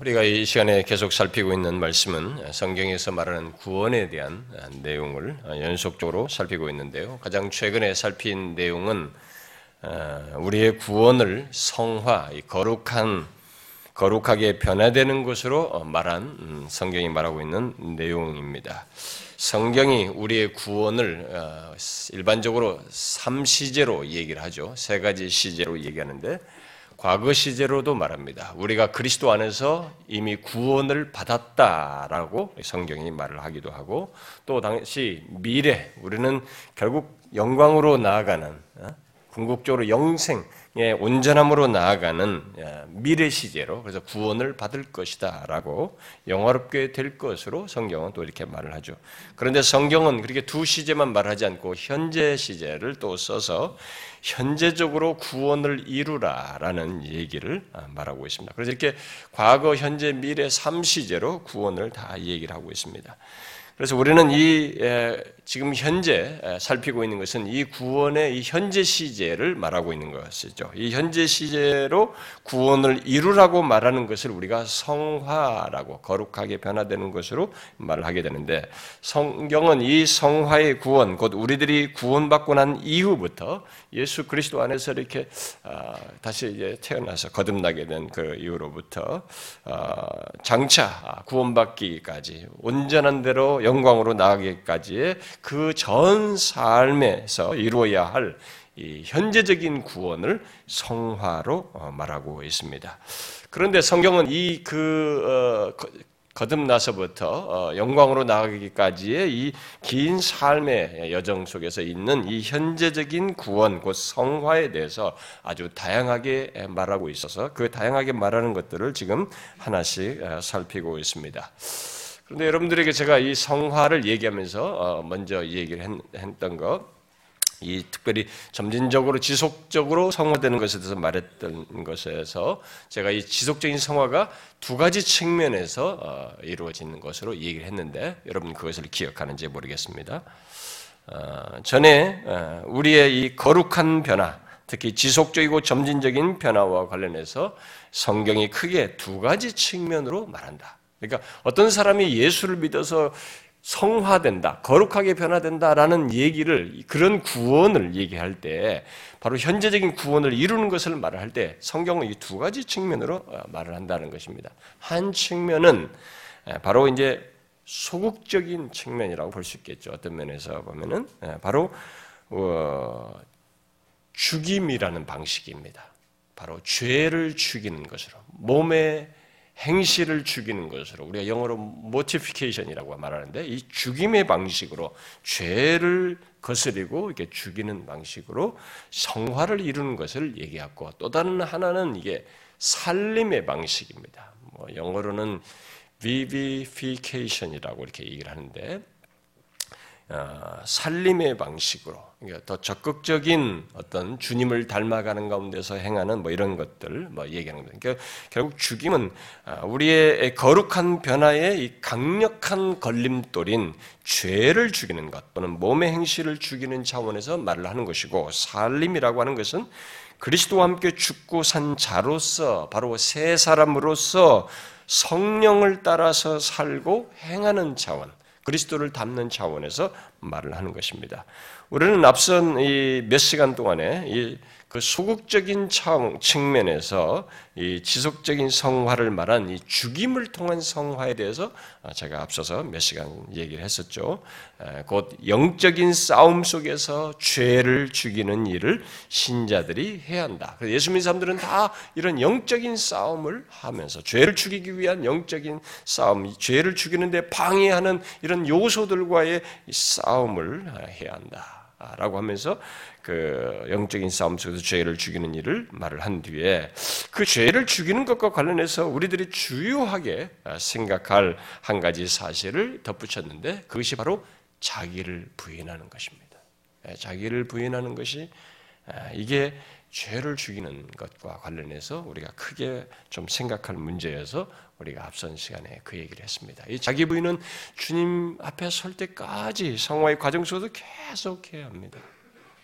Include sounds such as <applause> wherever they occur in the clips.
우리가 이 시간에 계속 살피고 있는 말씀은 성경에서 말하는 구원에 대한 내용을 연속적으로 살피고 있는데요. 가장 최근에 살핀 내용은 어, 우리의 구원을 성화, 거룩한 거룩하게 변화되는 것으로 말한 음, 성경이 말하고 있는 내용입니다. 성경이 우리의 구원을 어, 일반적으로 3시제로 얘기를 하죠. 세 가지 시제로 얘기하는데 과거 시제로도 말합니다. 우리가 그리스도 안에서 이미 구원을 받았다라고 성경이 말을 하기도 하고 또 당시 미래 우리는 결국 영광으로 나아가는 어? 궁극적으로 영생 예, 온전함으로 나아가는 예, 미래 시제로 그래서 구원을 받을 것이다라고 영화롭게 될 것으로 성경은 또 이렇게 말을 하죠. 그런데 성경은 그렇게 두 시제만 말하지 않고 현재 시제를 또 써서 현재적으로 구원을 이루라라는 얘기를 아, 말하고 있습니다. 그래서 이렇게 과거, 현재, 미래 3시제로 구원을 다 얘기를 하고 있습니다. 그래서 우리는 이 지금 현재 살피고 있는 것은 이 구원의 이 현재 시제를 말하고 있는 것이죠. 이 현재 시제로 구원을 이루라고 말하는 것을 우리가 성화라고 거룩하게 변화되는 것으로 말을 하게 되는데 성경은 이 성화의 구원 곧 우리들이 구원받고 난 이후부터 예수 그리스도 안에서 이렇게 아, 다시 이제 태어나서 거듭나게 된 그 이후로부터 아, 장차 구원받기까지 온전한 대로 영광으로 나가기까지의 그 전 삶에서 이루어야 할 현재적인 구원을 성화로 어, 말하고 있습니다. 그런데 성경은 이그 어, 거듭나서부터 어, 영광으로 나가기까지의 이 긴 삶의 여정 속에서 있는 이 현재적인 구원, 곧 성화에 대해서 아주 다양하게 말하고 있어서 그 다양하게 말하는 것들을 지금 하나씩 살피고 있습니다. 그런데 여러분들에게 제가 이 성화를 얘기하면서 어, 먼저 얘기를 했던 것, 이 특별히 점진적으로 지속적으로 성화되는 것에 대해서 말했던 것에서 제가 이 지속적인 성화가 두 가지 측면에서 어, 이루어지는 것으로 얘기를 했는데 여러분 그것을 기억하는지 모르겠습니다. 어, 전에 우리의 이 거룩한 변화, 특히 지속적이고 점진적인 변화와 관련해서 성경이 크게 두 가지 측면으로 말한다. 그러니까 어떤 사람이 예수를 믿어서 성화된다, 거룩하게 변화된다라는 얘기를 그런 구원을 얘기할 때 바로 현재적인 구원을 이루는 것을 말을 할 때 성경은 이 두 가지 측면으로 어, 말을 한다는 것입니다. 한 측면은 바로 이제 소극적인 측면이라고 볼 수 있겠죠. 어떤 면에서 보면은 바로 어, 죽임이라는 방식입니다. 바로 죄를 죽이는 것으로 몸에 행실을 죽이는 것으로 우리가 영어로 모티피케이션이라고 말하는데 이 죽임의 방식으로 죄를 거스리고 이렇게 죽이는 방식으로 성화를 이루는 것을 얘기하고 또 다른 하나는 이게 살림의 방식입니다. 뭐 영어로는 vivification이라고 이렇게 얘기를 하는데 어, 살림의 방식으로 그러니까 더 적극적인 어떤 주님을 닮아가는 가운데서 행하는 뭐 이런 것들 뭐 얘기하는 거예요. 그러니까 결국 죽임은 아, 우리의 거룩한 변화의 이 강력한 걸림돌인 죄를 죽이는 것 또는 몸의 행실을 죽이는 차원에서 말을 하는 것이고 살림이라고 하는 것은 그리스도와 함께 죽고 산 자로서 바로 새 사람으로서 성령을 따라서 살고 행하는 차원 그리스도를 담는 차원에서 말을 하는 것입니다. 우리는 앞선 이 몇 시간 동안에 이 그 소극적인 측면에서 이 지속적인 성화를 말한 이 죽임을 통한 성화에 대해서 제가 앞서서 몇 시간 얘기를 했었죠. 곧 영적인 싸움 속에서 죄를 죽이는 일을 신자들이 해야 한다. 예수 믿는 사람들은 다 이런 영적인 싸움을 하면서 죄를 죽이기 위한 영적인 싸움, 죄를 죽이는데 방해하는 이런 요소들과의 싸움을 해야 한다. 라고 하면서 그 영적인 싸움 속에서 죄를 죽이는 일을 말을 한 뒤에 그 죄를 죽이는 것과 관련해서 우리들이 주요하게 생각할 한 가지 사실을 덧붙였는데 그것이 바로 자기를 부인하는 것입니다. 예, 자기를 부인하는 것이 이게 죄를 죽이는 것과 관련해서 우리가 크게 좀 생각할 문제여서 우리가 앞선 시간에 그 얘기를 했습니다. 이 자기 부인은 주님 앞에 설 때까지 성화의 과정 속에서 계속 해야 합니다.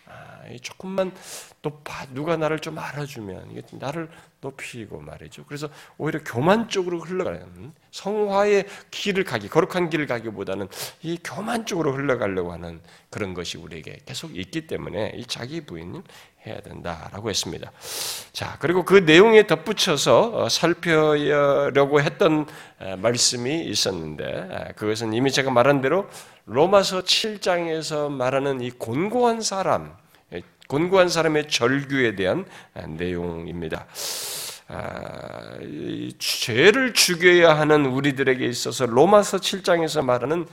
아, 조금만 높아 누가 나를 좀 알아주면 이게 나를 높이고 말이죠. 그래서 오히려 교만 쪽으로 흘러가는 성화의 길을 가기, 거룩한 길을 가기보다는 이 교만 쪽으로 흘러가려고 하는 그런 것이 우리에게 계속 있기 때문에 이 자기 부인을 해야 된다라고 했습니다. 자, 그리고 그 내용에 덧붙여서 어, 살펴려고 했던 말씀이 있었는데 그것은 이미 제가 말한 대로 로마서 7장에서 말하는 이 곤고한 사람, 곤고한 사람의 절규에 대한 내용입니다. 아, 죄를 죽여야 하는 우리들에게 있어서 로마서 7장에서 말하는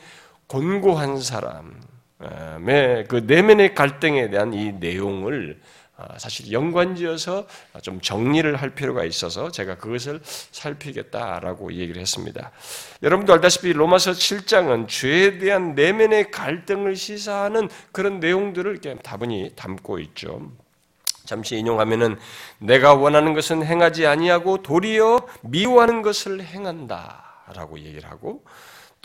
곤고한 사람의 그 내면의 갈등에 대한 이 내용을 아, 사실 연관지어서 좀 정리를 할 필요가 있어서 제가 그것을 살피겠다라고 얘기를 했습니다. 여러분도 알다시피 로마서 7장은 죄에 대한 내면의 갈등을 시사하는 그런 내용들을 다분히 담고 있죠. 잠시 인용하면은 내가 원하는 것은 행하지 아니하고 도리어 미워하는 것을 행한다라고 얘기를 하고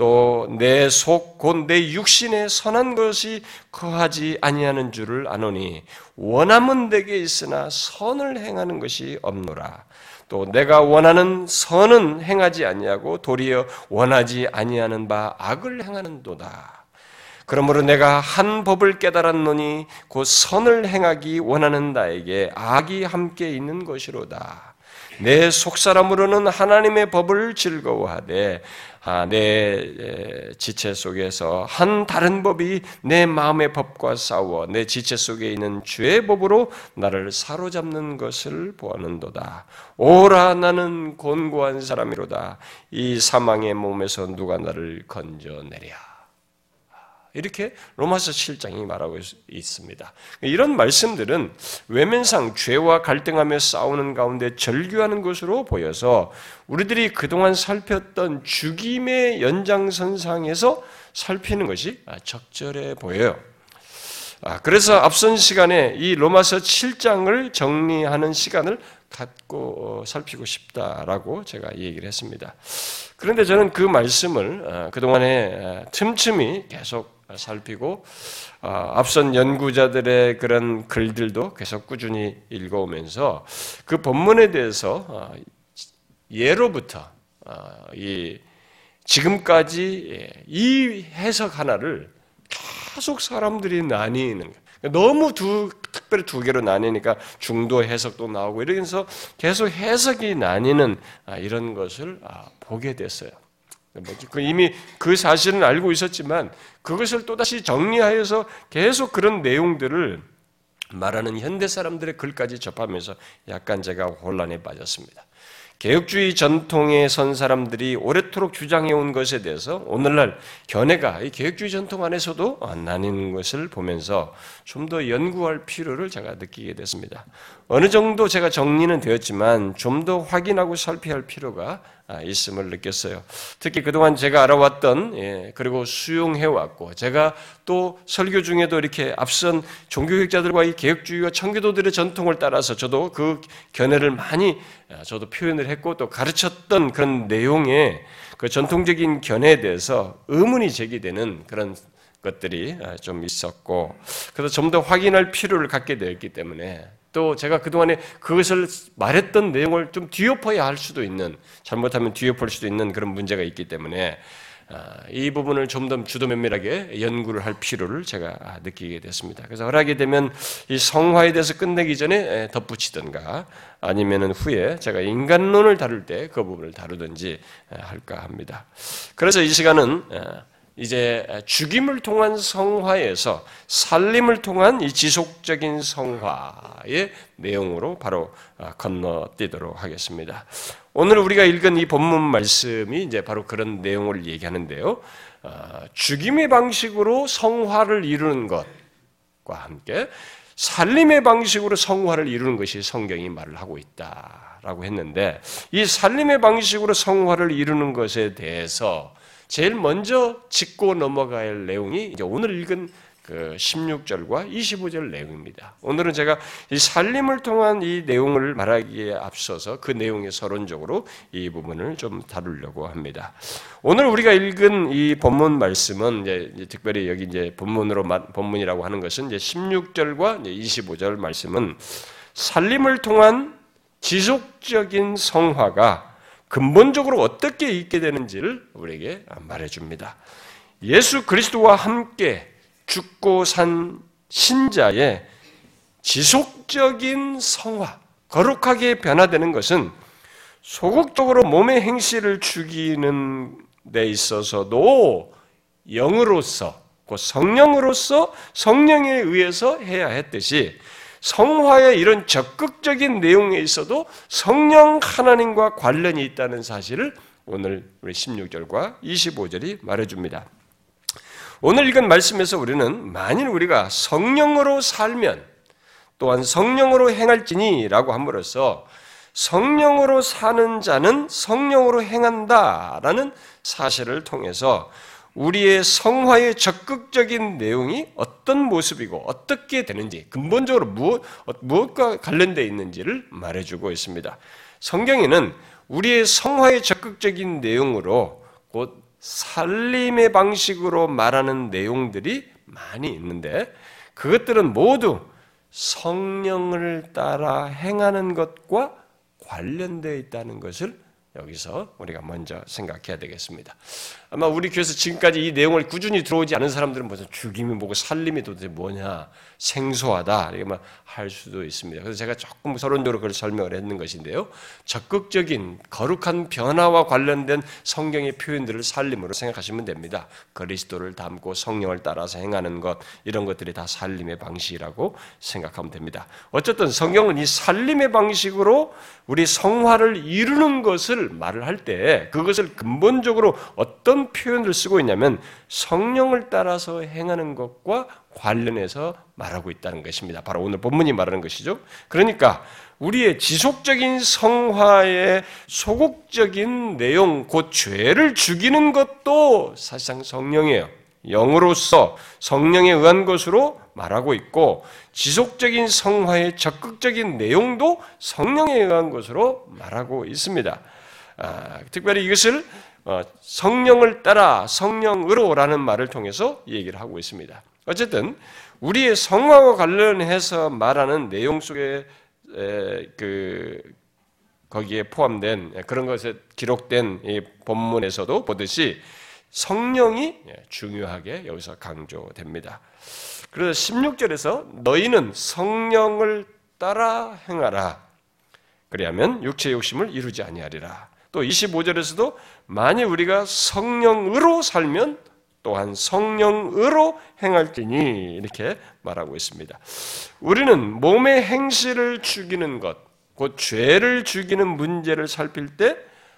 또 내 속 곧 내 육신에 선한 것이 거하지 아니하는 줄을 아노니 원함은 내게 있으나 선을 행하는 것이 없노라. 또 내가 원하는 선은 행하지 아니하고 도리어 원하지 아니하는 바 악을 행하는도다. 그러므로 내가 한 법을 깨달았노니 곧 선을 행하기 원하는 나에게 악이 함께 있는 것이로다. 내 속사람으로는 하나님의 법을 즐거워하되 아, 내 지체 속에서 한 다른 법이 내 마음의 법과 싸워 내 지체 속에 있는 주의 법으로 나를 사로잡는 것을 보았는도다. 오라 나는 곤고한 사람이로다. 이 사망의 몸에서 누가 나를 건져내랴. 이렇게 로마서 7장이 말하고 있습니다. 이런 말씀들은 외면상 죄와 갈등하며 싸우는 가운데 절규하는 것으로 보여서 우리들이 그동안 살폈던 죽임의 연장선상에서 살피는 것이 적절해 보여요. 아, 그래서 앞선 시간에 이 로마서 7장을 정리하는 시간을 갖고 어, 살피고 싶다라고 제가 얘기를 했습니다. 그런데 저는 그 말씀을 어, 그동안에 틈틈이 계속 살피고 어, 앞선 연구자들의 그런 글들도 계속 꾸준히 읽어오면서 그 본문에 대해서 어, 예로부터 어, 이 지금까지 예, 이 해석 하나를 계속 사람들이 나뉘는 너무 두 특별히 두 개로 나뉘니까 중도 해석도 나오고 이러면서 계속 해석이 나뉘는 아, 이런 것을 아, 보게 됐어요. 그 이미 그 사실은 알고 있었지만 그것을 또다시 정리하여서 계속 그런 내용들을 말하는 현대 사람들의 글까지 접하면서 약간 제가 혼란에 빠졌습니다. 개혁주의 전통에 선 사람들이 오래도록 주장해온 것에 대해서 오늘날 견해가 이 개혁주의 전통 안에서도 나뉘는 것을 보면서 좀 더 연구할 필요를 제가 느끼게 됐습니다. 어느 정도 제가 정리는 되었지만 좀 더 확인하고 살펴야 할 필요가 아, 있음을 느꼈어요. 특히 그동안 제가 알아왔던 예, 그리고 수용해 왔고 제가 또 설교 중에도 이렇게 앞선 종교학자들과 이 개혁주의와 청교도들의 전통을 따라서 저도 그 견해를 많이 아, 저도 표현을 했고 또 가르쳤던 그런 내용의 그 전통적인 견해에 대해서 의문이 제기되는 그런 것들이 아, 좀 있었고 그래서 좀 더 확인할 필요를 갖게 되었기 때문에 또 제가 그동안에 그것을 말했던 내용을 좀 뒤엎어야 할 수도 있는 잘못하면 뒤엎을 수도 있는 그런 문제가 있기 때문에 아, 이 부분을 좀 더 주도 면밀하게 연구를 할 필요를 제가 느끼게 됐습니다. 그래서 허락이 되면 이 성화에 대해서 끝내기 전에 덧붙이든가 아니면은 후에 제가 인간론을 다룰 때 그 부분을 다루든지 할까 합니다. 그래서 이 시간은 이제 죽임을 통한 성화에서 살림을 통한 이 지속적인 성화의 내용으로 바로 아, 건너뛰도록 하겠습니다. 오늘 우리가 읽은 이 본문 말씀이 이제 바로 그런 내용을 얘기하는데요. 아, 죽임의 방식으로 성화를 이루는 것과 함께 살림의 방식으로 성화를 이루는 것이 성경이 말을 하고 있다라고 했는데 이 살림의 방식으로 성화를 이루는 것에 대해서 제일 먼저 짚고 넘어갈 내용이 오늘 읽은 그 16절과 25절 내용입니다. 오늘은 제가 이 살림을 통한 이 내용을 말하기에 앞서서 그 내용의 서론적으로 이 부분을 좀 다루려고 합니다. 오늘 우리가 읽은 이 본문 말씀은 이제 특별히 여기 이제 본문으로 본문이라고 하는 것은 이제 16절과 25절 말씀은 살림을 통한 지속적인 성화가 근본적으로 어떻게 있게 되는지를 우리에게 말해줍니다. 예수 그리스도와 함께 죽고 산 신자의 지속적인 성화, 거룩하게 변화되는 것은 소극적으로 몸의 행실을 죽이는 데 있어서도 영으로서, 성령으로서 성령에 의해서 해야 했듯이 성화의 이런 적극적인 내용에 있어도 성령 하나님과 관련이 있다는 사실을 오늘 우리 16절과 25절이 말해줍니다. 오늘 읽은 말씀에서 우리는 만일 우리가 성령으로 살면 또한 성령으로 행할지니 라고 함으로써 성령으로 사는 자는 성령으로 행한다 라는 사실을 통해서 우리의 성화의 적극적인 내용이 어떤 모습이고 어떻게 되는지 근본적으로 무엇, 무엇과 관련되어 있는지를 말해주고 있습니다. 성경에는 우리의 성화의 적극적인 내용으로 곧 살림의 방식으로 말하는 내용들이 많이 있는데 그것들은 모두 성령을 따라 행하는 것과 관련되어 있다는 것을 여기서 우리가 먼저 생각해야 되겠습니다. 아마 우리 교회에서 지금까지 이 내용을 꾸준히 들어오지 않은 사람들은 무슨 죽임이 뭐고 살림이 도대체 뭐냐 생소하다 이렇게 할 수도 있습니다. 그래서 제가 조금 서론적으로 그걸 설명을 했는 것인데요. 적극적인 거룩한 변화와 관련된 성경의 표현들을 살림으로 생각하시면 됩니다. 그리스도를 담고 성령을 따라서 행하는 것 이런 것들이 다 살림의 방식이라고 생각하면 됩니다. 어쨌든 성경은 이 살림의 방식으로 우리 성화를 이루는 것을 말을 할 때 그것을 근본적으로 어떤 표현을 쓰고 있냐면 성령을 따라서 행하는 것과 관련해서 말하고 있다는 것입니다. 바로 오늘 본문이 말하는 것이죠. 그러니까 우리의 지속적인 성화의 소극적인 내용, 곧 죄를 죽이는 것도 사실상 성령이에요. 영으로서 성령에 의한 것으로 말하고 있고 지속적인 성화의 적극적인 내용도 성령에 의한 것으로 말하고 있습니다. 아, 특별히 이것을 어, 성령을 따라 성령으로라는 말을 통해서 얘기를 하고 있습니다. 어쨌든 우리의 성화와 관련해서 말하는 내용 속에 그 거기에 포함된 그런 것에 기록된 이 본문에서도 보듯이 성령이 중요하게 여기서 강조됩니다. 그래서 16절에서 너희는 성령을 따라 행하라. 그리하면 육체 욕심을 이루지 아니하리라. 또 25절에서도 만일 우리가 성령으로 살면 또한 성령으로 행할지니 이렇게 말하고 있습니다. 우리는 몸의 행실을 죽이는 것, 곧 죄를 죽이는 문제를 살필 때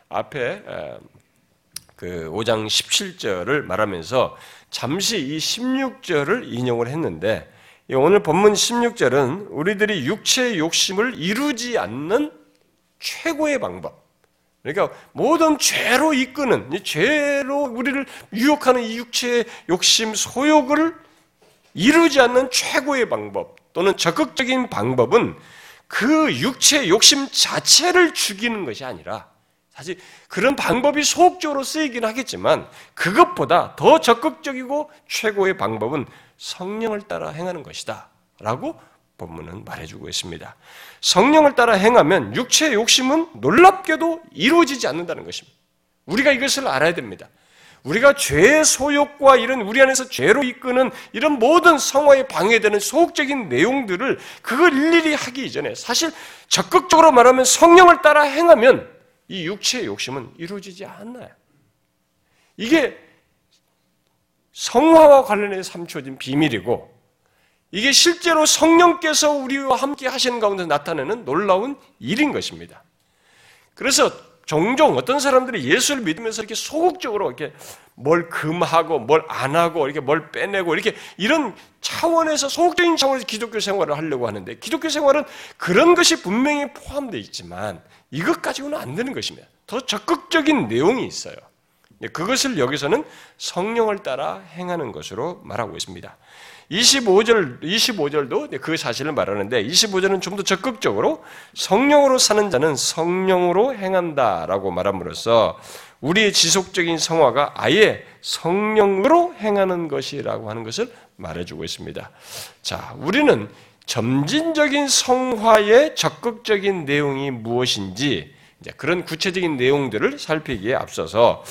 앞에 그 5장 17절을 말하면서 잠시 이 16절을 인용을 했는데 오늘 본문 16절은 우리들이 육체의 욕심을 이루지 않는 최고의 방법, 그러니까 모든 죄로 이끄는 죄로 우리를 유혹하는 이 육체의 욕심, 소욕을 이루지 않는 최고의 방법 또는 적극적인 방법은 그 육체의 욕심 자체를 죽이는 것이 아니라 사실 그런 방법이 소극적으로 쓰이긴 하겠지만 그것보다 더 적극적이고 최고의 방법은 성령을 따라 행하는 것이다. 라고 본문은 말해주고 있습니다. 성령을 따라 행하면 육체의 욕심은 놀랍게도 이루어지지 않는다는 것입니다. 우리가 이것을 알아야 됩니다. 우리가 죄의 소욕과 이런 우리 안에서 죄로 이끄는 이런 모든 성화에 방해되는 소극적인 내용들을 그걸 일일이 하기 이전에 사실 적극적으로 말하면 성령을 따라 행하면 이 육체의 욕심은 이루어지지 않나요? 이게 성화와 관련해서 삼초진 비밀이고 이게 실제로 성령께서 우리와 함께 하시는 가운데 나타내는 놀라운 일인 것입니다. 그래서 종종 어떤 사람들이 예수를 믿으면서 이렇게 소극적으로 이렇게 뭘 금하고 뭘 안 하고 이렇게 뭘 빼내고 이렇게 이런 차원에서 소극적인 차원에서 기독교 생활을 하려고 하는데 기독교 생활은 그런 것이 분명히 포함되어 있지만 이것 가지고는 안 되는 것입니다. 더 적극적인 내용이 있어요. 그것을 여기서는 성령을 따라 행하는 것으로 말하고 있습니다. 25절, 25절도 그 사실을 말하는데 25절은 좀 더 적극적으로 성령으로 사는 자는 성령으로 행한다라고 말함으로써 우리의 지속적인 성화가 아예 성령으로 행하는 것이라고 하는 것을 말해주고 있습니다. 자, 우리는 점진적인 성화의 적극적인 내용이 무엇인지 그런 구체적인 내용들을 살피기에 앞서서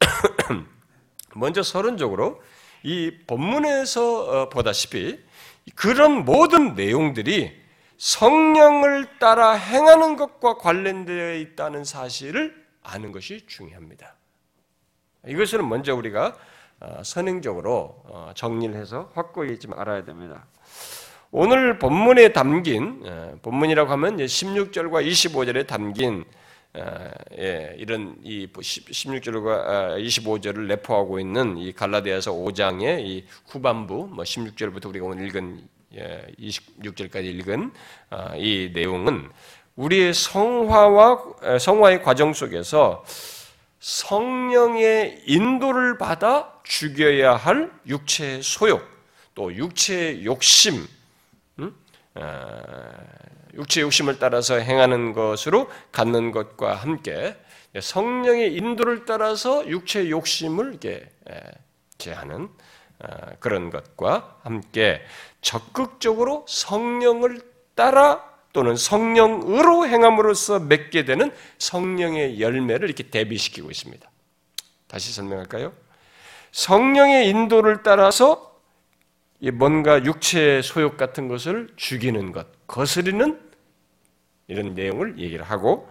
<coughs> 먼저 서론적으로 이 본문에서 어, 보다시피 그런 모든 내용들이 성령을 따라 행하는 것과 관련되어 있다는 사실을 아는 것이 중요합니다. 이것을 먼저 우리가 어, 선행적으로 어, 정리를 해서 확고히 좀 알아야 됩니다. 오늘 본문에 담긴 본문이라고 하면 16절과 25절에 담긴 예, 이런 이 16절과 25절을 아, 내포하고 있는 이 갈라디아서 5장의 이 후반부, 뭐 16절부터 우리가 오늘 읽은 26절까지 예, 읽은 아, 이 내용은 우리의 성화와 성화의 과정 속에서 성령의 인도를 받아 죽여야 할 육체의 소욕, 또 육체의 욕심, 음? 아, 육체 욕심을 따라서 행하는 것으로 갖는 것과 함께 성령의 인도를 따라서 육체 욕심을 제하는 어, 그런 것과 함께 적극적으로 성령을 따라 또는 성령으로 행함으로써 맺게 되는 성령의 열매를 이렇게 대비시키고 있습니다. 다시 설명할까요? 성령의 인도를 따라서 뭔가 육체의 소욕 같은 것을 죽이는 것, 거스리는 이런 내용을 얘기를 하고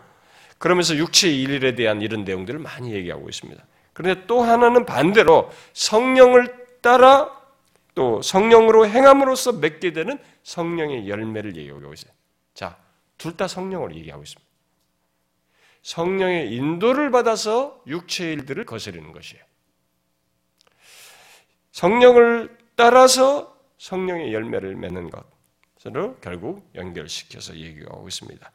그러면서 육체의 일일에 대한 이런 내용들을 많이 얘기하고 있습니다. 그런데 또 하나는 반대로 성령을 따라 또 성령으로 행함으로써 맺게 되는 성령의 열매를 얘기하고 있어요. 자, 둘 다 성령으로 얘기하고 있습니다. 성령의 인도를 받아서 육체의 일들을 거스르는 것이에요. 성령을 따라서 성령의 열매를 맺는 것. 서로 결국 연결시켜서 얘기하고 있습니다.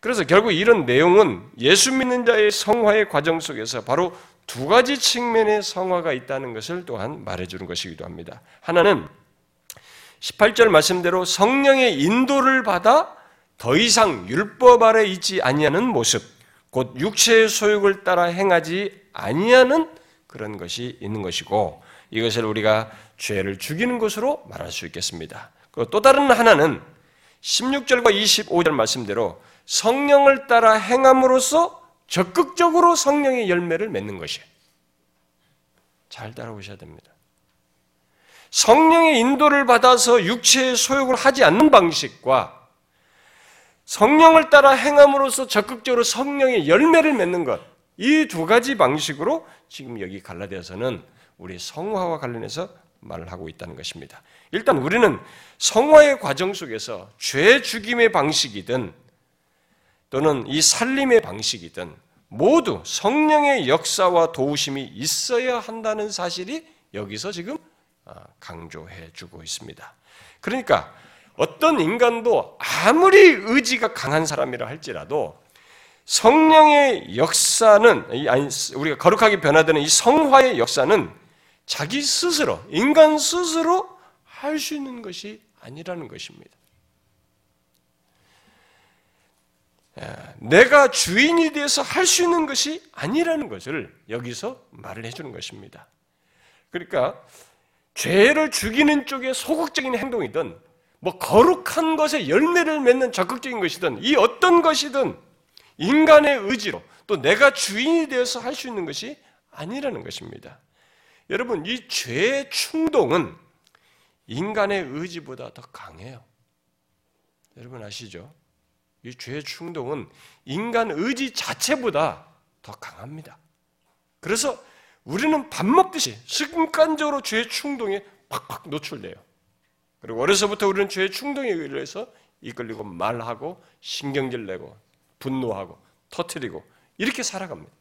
그래서 결국 이런 내용은 예수 믿는 자의 성화의 과정 속에서 바로 두 가지 측면의 성화가 있다는 것을 또한 말해주는 것이기도 합니다. 하나는 18절 말씀대로 성령의 인도를 받아 더 이상 율법 아래 있지 아니하는 모습, 곧 육체의 소욕을 따라 행하지 아니하는 그런 것이 있는 것이고 이것을 우리가 죄를 죽이는 것으로 말할 수 있겠습니다. 또 다른 하나는 16절과 25절 말씀대로 성령을 따라 행함으로써 적극적으로 성령의 열매를 맺는 것이에요. 잘 따라오셔야 됩니다. 성령의 인도를 받아서 육체의 소욕을 하지 않는 방식과 성령을 따라 행함으로써 적극적으로 성령의 열매를 맺는 것, 이 두 가지 방식으로 지금 여기 갈라디아서는 우리 성화와 관련해서 말을 하고 있다는 것입니다. 일단 우리는 성화의 과정 속에서 죄 죽임의 방식이든 또는 이 살림의 방식이든 모두 성령의 역사와 도우심이 있어야 한다는 사실이 여기서 지금 아, 강조해 주고 있습니다. 그러니까 어떤 인간도 아무리 의지가 강한 사람이라 할지라도 성령의 역사는 아니 우리가 거룩하게 변화되는 이 성화의 역사는 자기 스스로 인간 스스로 할 수 있는 것이 아니라는 것입니다. 내가 주인이 돼서 할 수 있는 것이 아니라는 것을 여기서 말을 해주는 것입니다. 그러니까 죄를 죽이는 쪽에 소극적인 행동이든 뭐 거룩한 것에 열매를 맺는 적극적인 것이든 이 어떤 것이든 인간의 의지로 또 내가 주인이 되어서 할 수 있는 것이 아니라는 것입니다. 여러분, 이 죄의 충동은 인간의 의지보다 더 강해요. 여러분 아시죠? 이 죄의 충동은 인간 의지 자체보다 더 강합니다. 그래서 우리는 밥 먹듯이 습관적으로 죄의 충동에 팍팍 노출돼요. 그리고 어려서부터 우리는 죄의 충동에 의해서 이끌리고 말하고 신경질 내고 분노하고 터트리고 이렇게 살아갑니다.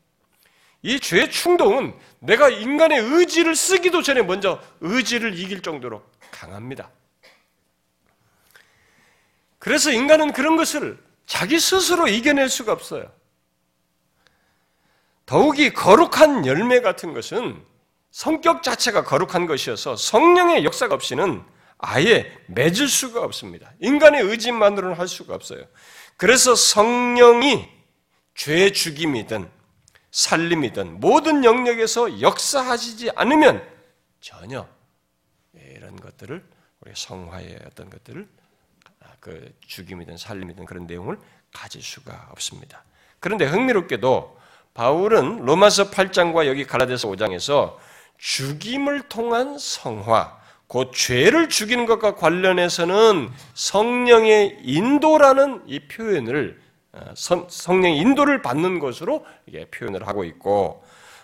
이 죄의 충동은 내가 인간의 의지를 쓰기도 전에 먼저 의지를 이길 정도로 강합니다. 그래서 인간은 그런 것을 자기 스스로 이겨낼 수가 없어요. 더욱이 거룩한 열매 같은 것은 성격 자체가 거룩한 것이어서 성령의 역사가 없이는 아예 맺을 수가 없습니다. 인간의 의지만으로는 할 수가 없어요. 그래서 성령이 죄 죽임이든 살림이든 모든 영역에서 역사하시지 않으면 전혀 이런 것들을 우리 성화의 어떤 것들을 아, 그 죽임이든 살림이든 그런 내용을 가질 수가 없습니다. 그런데 흥미롭게도 바울은 로마서 8장과 여기 갈라디아서 5장에서 죽임을 통한 성화, 곧 죄를 죽이는 것과 관련해서는 성령의 인도라는 이 표현을 어, 성령의 인도를 받는 것으로 표현을 하고 있고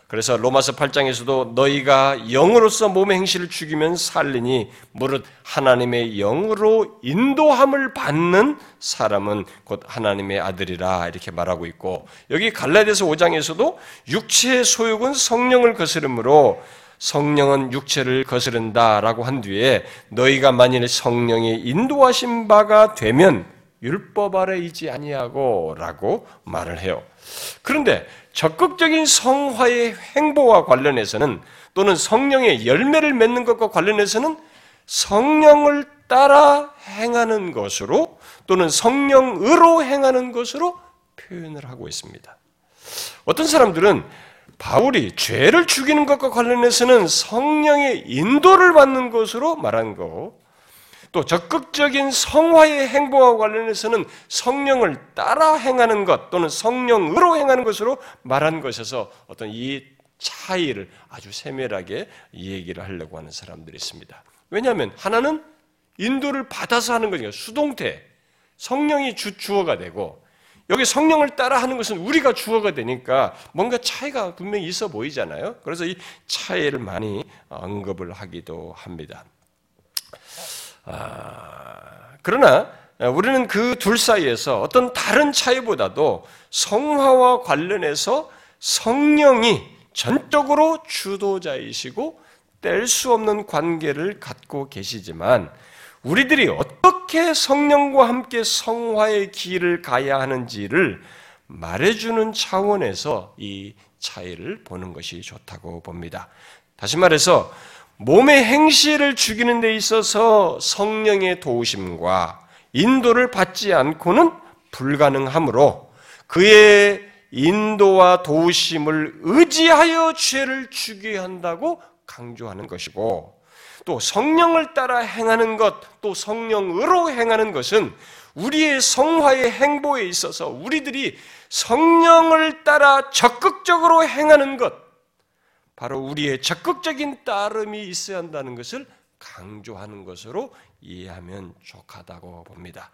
그래서 로마서 8장에서도 너희가 영으로서 몸의 행실을 죽이면 살리니 무릇 하나님의 영으로 인도함을 받는 사람은 곧 하나님의 아들이라 이렇게 말하고 있고 여기 갈라디아서 5장에서도 육체의 소욕은 성령을 거스름으로 성령은 육체를 거스른다라고 한 뒤에 너희가 만일 성령의 인도하신 바가 되면 율법 아래이지 아니하고라고 말을 해요. 그런데 적극적인 성화의 행보와 관련해서는 또는 성령의 열매를 맺는 것과 관련해서는 성령을 따라 행하는 것으로 또는 성령으로 행하는 것으로 표현을 하고 있습니다. 어떤 사람들은 바울이 죄를 죽이는 것과 관련해서는 성령의 인도를 받는 것으로 말한 거, 또 적극적인 성화의 행보와 관련해서는 성령을 따라 행하는 것 또는 성령으로 행하는 것으로 말한 것에서 어떤 이 차이를 아주 세밀하게 얘기를 하려고 하는 사람들이 있습니다. 왜냐하면 하나는 인도를 받아서 하는 거니까 수동태, 성령이 주, 주어가 되고 여기 성령을 따라 하는 것은 우리가 주어가 되니까 뭔가 차이가 분명히 있어 보이잖아요. 그래서 이 차이를 많이 언급을 하기도 합니다. 아, 그러나 우리는 그 둘 사이에서 어떤 다른 차이보다도 성화와 관련해서 성령이 전적으로 주도자이시고 뗄 수 없는 관계를 갖고 계시지만 우리들이 어떻게 성령과 함께 성화의 길을 가야 하는지를 말해주는 차원에서 이 차이를 보는 것이 좋다고 봅니다. 다시 말해서 몸의 행실을 죽이는 데 있어서 성령의 도우심과 인도를 받지 않고는 불가능하므로 그의 인도와 도우심을 의지하여 죄를 죽여야 한다고 강조하는 것이고 또 성령을 따라 행하는 것, 또 성령으로 행하는 것은 우리의 성화의 행보에 있어서 우리들이 성령을 따라 적극적으로 행하는 것, 바로 우리의 적극적인 따름이 있어야 한다는 것을 강조하는 것으로 이해하면 좋하다고 봅니다.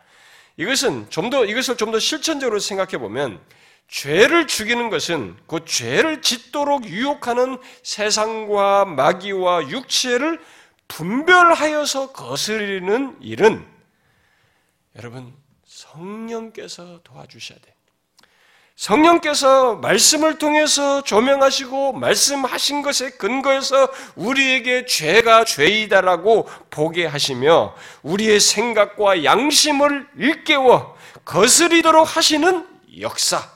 이것은 좀 더 이것을 좀 더 실천적으로 생각해 보면 죄를 죽이는 것은 그 죄를 짓도록 유혹하는 세상과 마귀와 육체를 분별하여서 거스르는 일은 여러분 성령께서 도와주셔야 돼. 성령께서 말씀을 통해서 조명하시고 말씀하신 것에 근거해서 우리에게 죄가 죄이다라고 보게 하시며 우리의 생각과 양심을 일깨워 거스리도록 하시는 역사.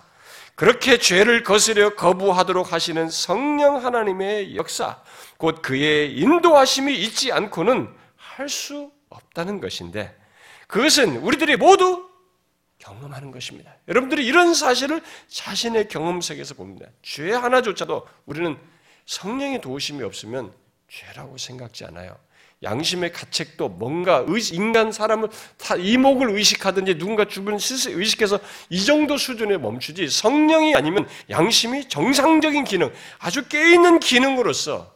그렇게 죄를 거스려 거부하도록 하시는 성령 하나님의 역사, 곧 그의 인도하심이 있지 않고는 할 수 없다는 것인데, 그것은 우리들이 모두 경험하는 것입니다. 여러분들이 이런 사실을 자신의 경험 속에서 봅니다. 죄 하나조차도 우리는 성령의 도우심이 없으면 죄라고 생각지 않아요. 양심의 가책도 뭔가 인간 사람을 이목을 의식하든지 누군가 주변 의식해서 이 정도 수준에 멈추지 성령이 아니면 양심이 정상적인 기능, 아주 깨있는 기능으로서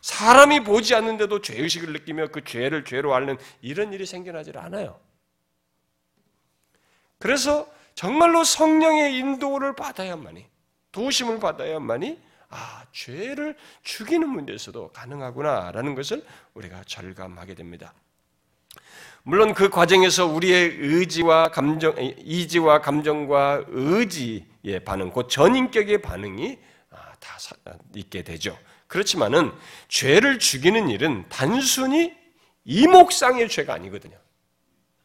사람이 보지 않는데도 죄의식을 느끼며 그 죄를 죄로 앓는 이런 일이 생겨나질 않아요. 그래서 정말로 성령의 인도를 받아야만이, 도심을 받아야만이, 아, 죄를 죽이는 문제에서도 가능하구나라는 것을 우리가 절감하게 됩니다. 물론 그 과정에서 우리의 의지와 감정, 이지와 감정과 의지의 반응, 곧 전인격의 반응이 아, 다 있게 되죠. 그렇지만은 죄를 죽이는 일은 단순히 이목상의 죄가 아니거든요.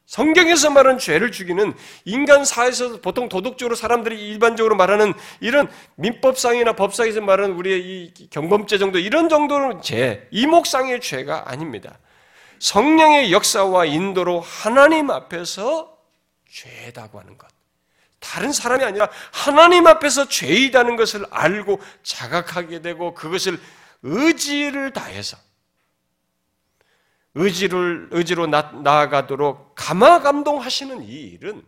성경에서 말하는 죄를 죽이는 인간 사회에서 보통 도덕적으로 사람들이 일반적으로 말하는 이런 민법상이나 법상에서 말하는 우리의 이 경범죄 정도 이런 정도는 죄, 이목상의 죄가 아닙니다. 성령의 역사와 인도로 하나님 앞에서 죄다고 하는 것. 다른 사람이 아니라 하나님 앞에서 죄이다는 것을 알고 자각하게 되고 그것을 의지를 다해서 의지를 의지로 나, 나아가도록 감화 감동하시는 이 일은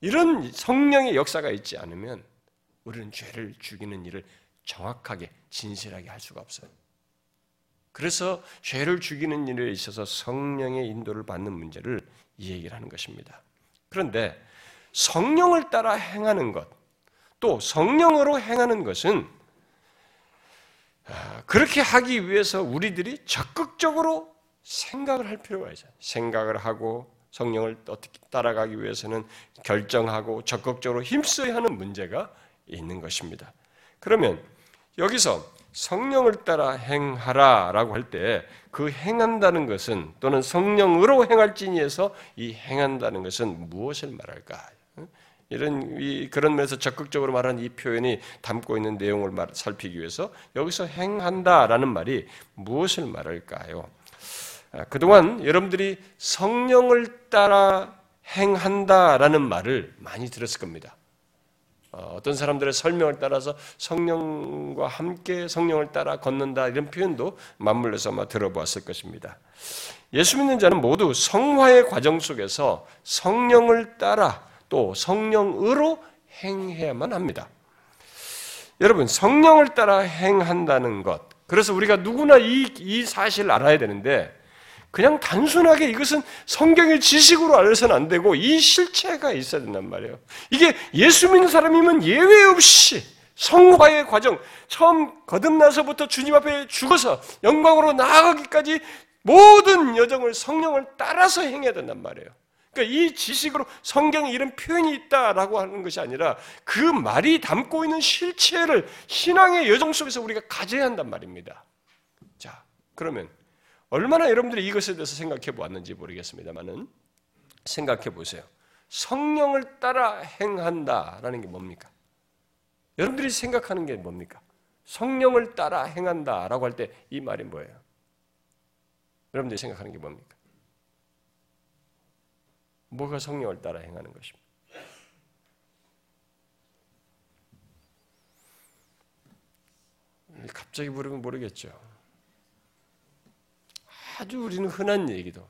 이런 성령의 역사가 있지 않으면 우리는 죄를 죽이는 일을 정확하게 진실하게 할 수가 없어요. 그래서 죄를 죽이는 일에 있어서 성령의 인도를 받는 문제를 이 얘기를 하는 것입니다. 그런데 성령을 따라 행하는 것, 또 성령으로 행하는 것은 아, 그렇게 하기 위해서 우리들이 적극적으로 생각을 할 필요가 있어요. 생각을 하고 성령을 어떻게 따라가기 위해서는 결정하고 적극적으로 힘써야 하는 문제가 있는 것입니다. 그러면 여기서 성령을 따라 행하라라고 할 때 그 행한다는 것은 또는 성령으로 행할지니에서 이 행한다는 것은 무엇을 말할까? 이런 이 그런 면에서 적극적으로 말하는 이 표현이 담고 있는 내용을 살피기 위해서 여기서 행한다라는 말이 무엇을 말할까요? 아, 그동안 여러분들이 성령을 따라 행한다라는 말을 많이 들었을 겁니다. 어, 어떤 사람들의 설명을 따라서 성령과 함께 성령을 따라 걷는다 이런 표현도 맞물려서 아마 들어보았을 것입니다. 예수 믿는 자는 모두 성화의 과정 속에서 성령을 따라 또 성령으로 행해야만 합니다. 여러분 성령을 따라 행한다는 것 그래서 우리가 누구나 이, 이 사실을 알아야 되는데 그냥 단순하게 이것은 성경의 지식으로 알려서는 안 되고 이 실체가 있어야 된단 말이에요. 이게 예수 믿는 사람이면 예외 없이 성화의 과정, 처음 거듭나서부터 주님 앞에 죽어서 영광으로 나아가기까지 모든 여정을 성령을 따라서 행해야 된단 말이에요. 그러니까 이 지식으로 성경에 이런 표현이 있다라고 하는 것이 아니라 그 말이 담고 있는 실체를 신앙의 여정 속에서 우리가 가져야 한단 말입니다. 자, 그러면 얼마나 여러분들이 이것에 대해서 생각해 보았는지 모르겠습니다만은 생각해 보세요. 성령을 따라 행한다라는 게 뭡니까? 여러분들이 생각하는 게 뭡니까? 성령을 따라 행한다라고 할 때 이 말이 뭐예요? 여러분들이 생각하는 게 뭡니까? 뭐가 성령을 따라 행하는 것입니까? 갑자기 물으면 모르겠죠. 아주 우리는 흔한 얘기도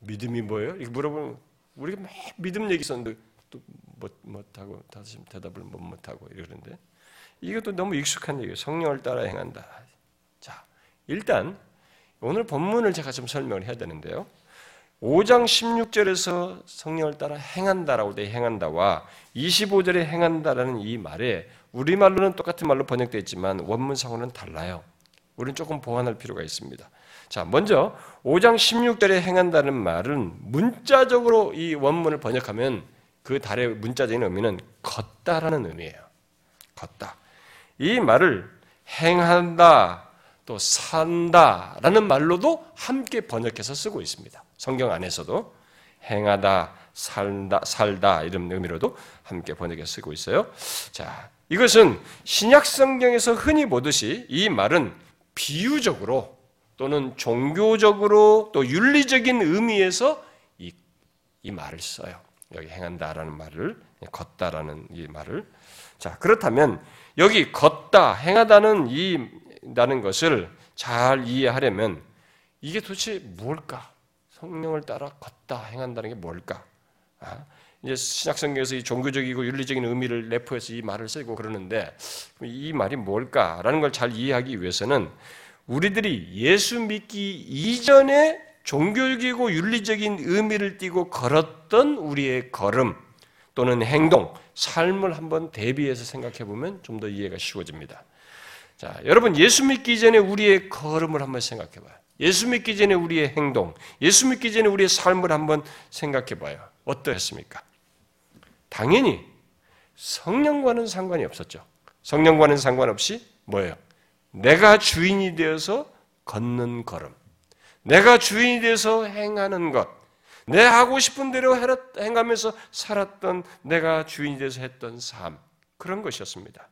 믿음이 뭐예요? 이렇게 물어보면 우리가 막 믿음 얘기 썼는데 또 못, 못하고 다시 대답을 못 못하고 이러는데 이것도 너무 익숙한 얘기예요. 성령을 따라 행한다. 자, 일단 오늘 본문을 제가 좀 설명을 해야 되는데요. 5장 16절에서 성령을 따라 행한다라고 돼 행한다와 25절에 행한다라는 이 말에 우리말로는 똑같은 말로 번역되어 있지만 원문상으로는 달라요. 우리는 조금 보완할 필요가 있습니다. 자, 먼저 5장 16절에 행한다는 말은 문자적으로 이 원문을 번역하면 그 달의 문자적인 의미는 걷다라는 의미예요. 걷다. 이 말을 행한다, 또 산다라는 말로도 함께 번역해서 쓰고 있습니다. 성경 안에서도 행하다, 살다, 살다 이런 의미로도 함께 번역해 쓰고 있어요. 자, 이것은 신약 성경에서 흔히 보듯이 이 말은 비유적으로 또는 종교적으로 또 윤리적인 의미에서 이, 이 말을 써요. 여기 행한다라는 말을 걷다라는 이 말을 자 그렇다면 여기 걷다 행하다는 이 나는 것을 잘 이해하려면 이게 도대체 뭘까? 성령을 따라 걷다 행한다는 게 뭘까? 아, 이제 신약성경에서 이 종교적이고 윤리적인 의미를 내포해서 이 말을 쓰고 그러는데 이 말이 뭘까라는 걸 잘 이해하기 위해서는 우리들이 예수 믿기 이전에 종교적이고 윤리적인 의미를 띠고 걸었던 우리의 걸음 또는 행동, 삶을 한번 대비해서 생각해 보면 좀 더 이해가 쉬워집니다. 자, 여러분 예수 믿기 전에 우리의 걸음을 한번 생각해 봐요. 예수 믿기 전에 우리의 행동, 예수 믿기 전에 우리의 삶을 한번 생각해 봐요. 어떠했습니까? 당연히 성령과는 상관이 없었죠. 성령과는 상관없이 뭐예요? 내가 주인이 되어서 걷는 걸음. 내가 주인이 되어서 행하는 것. 내 하고 싶은 대로 행하면서 살았던 내가 주인이 돼서 했던 삶 그런 것이었습니다.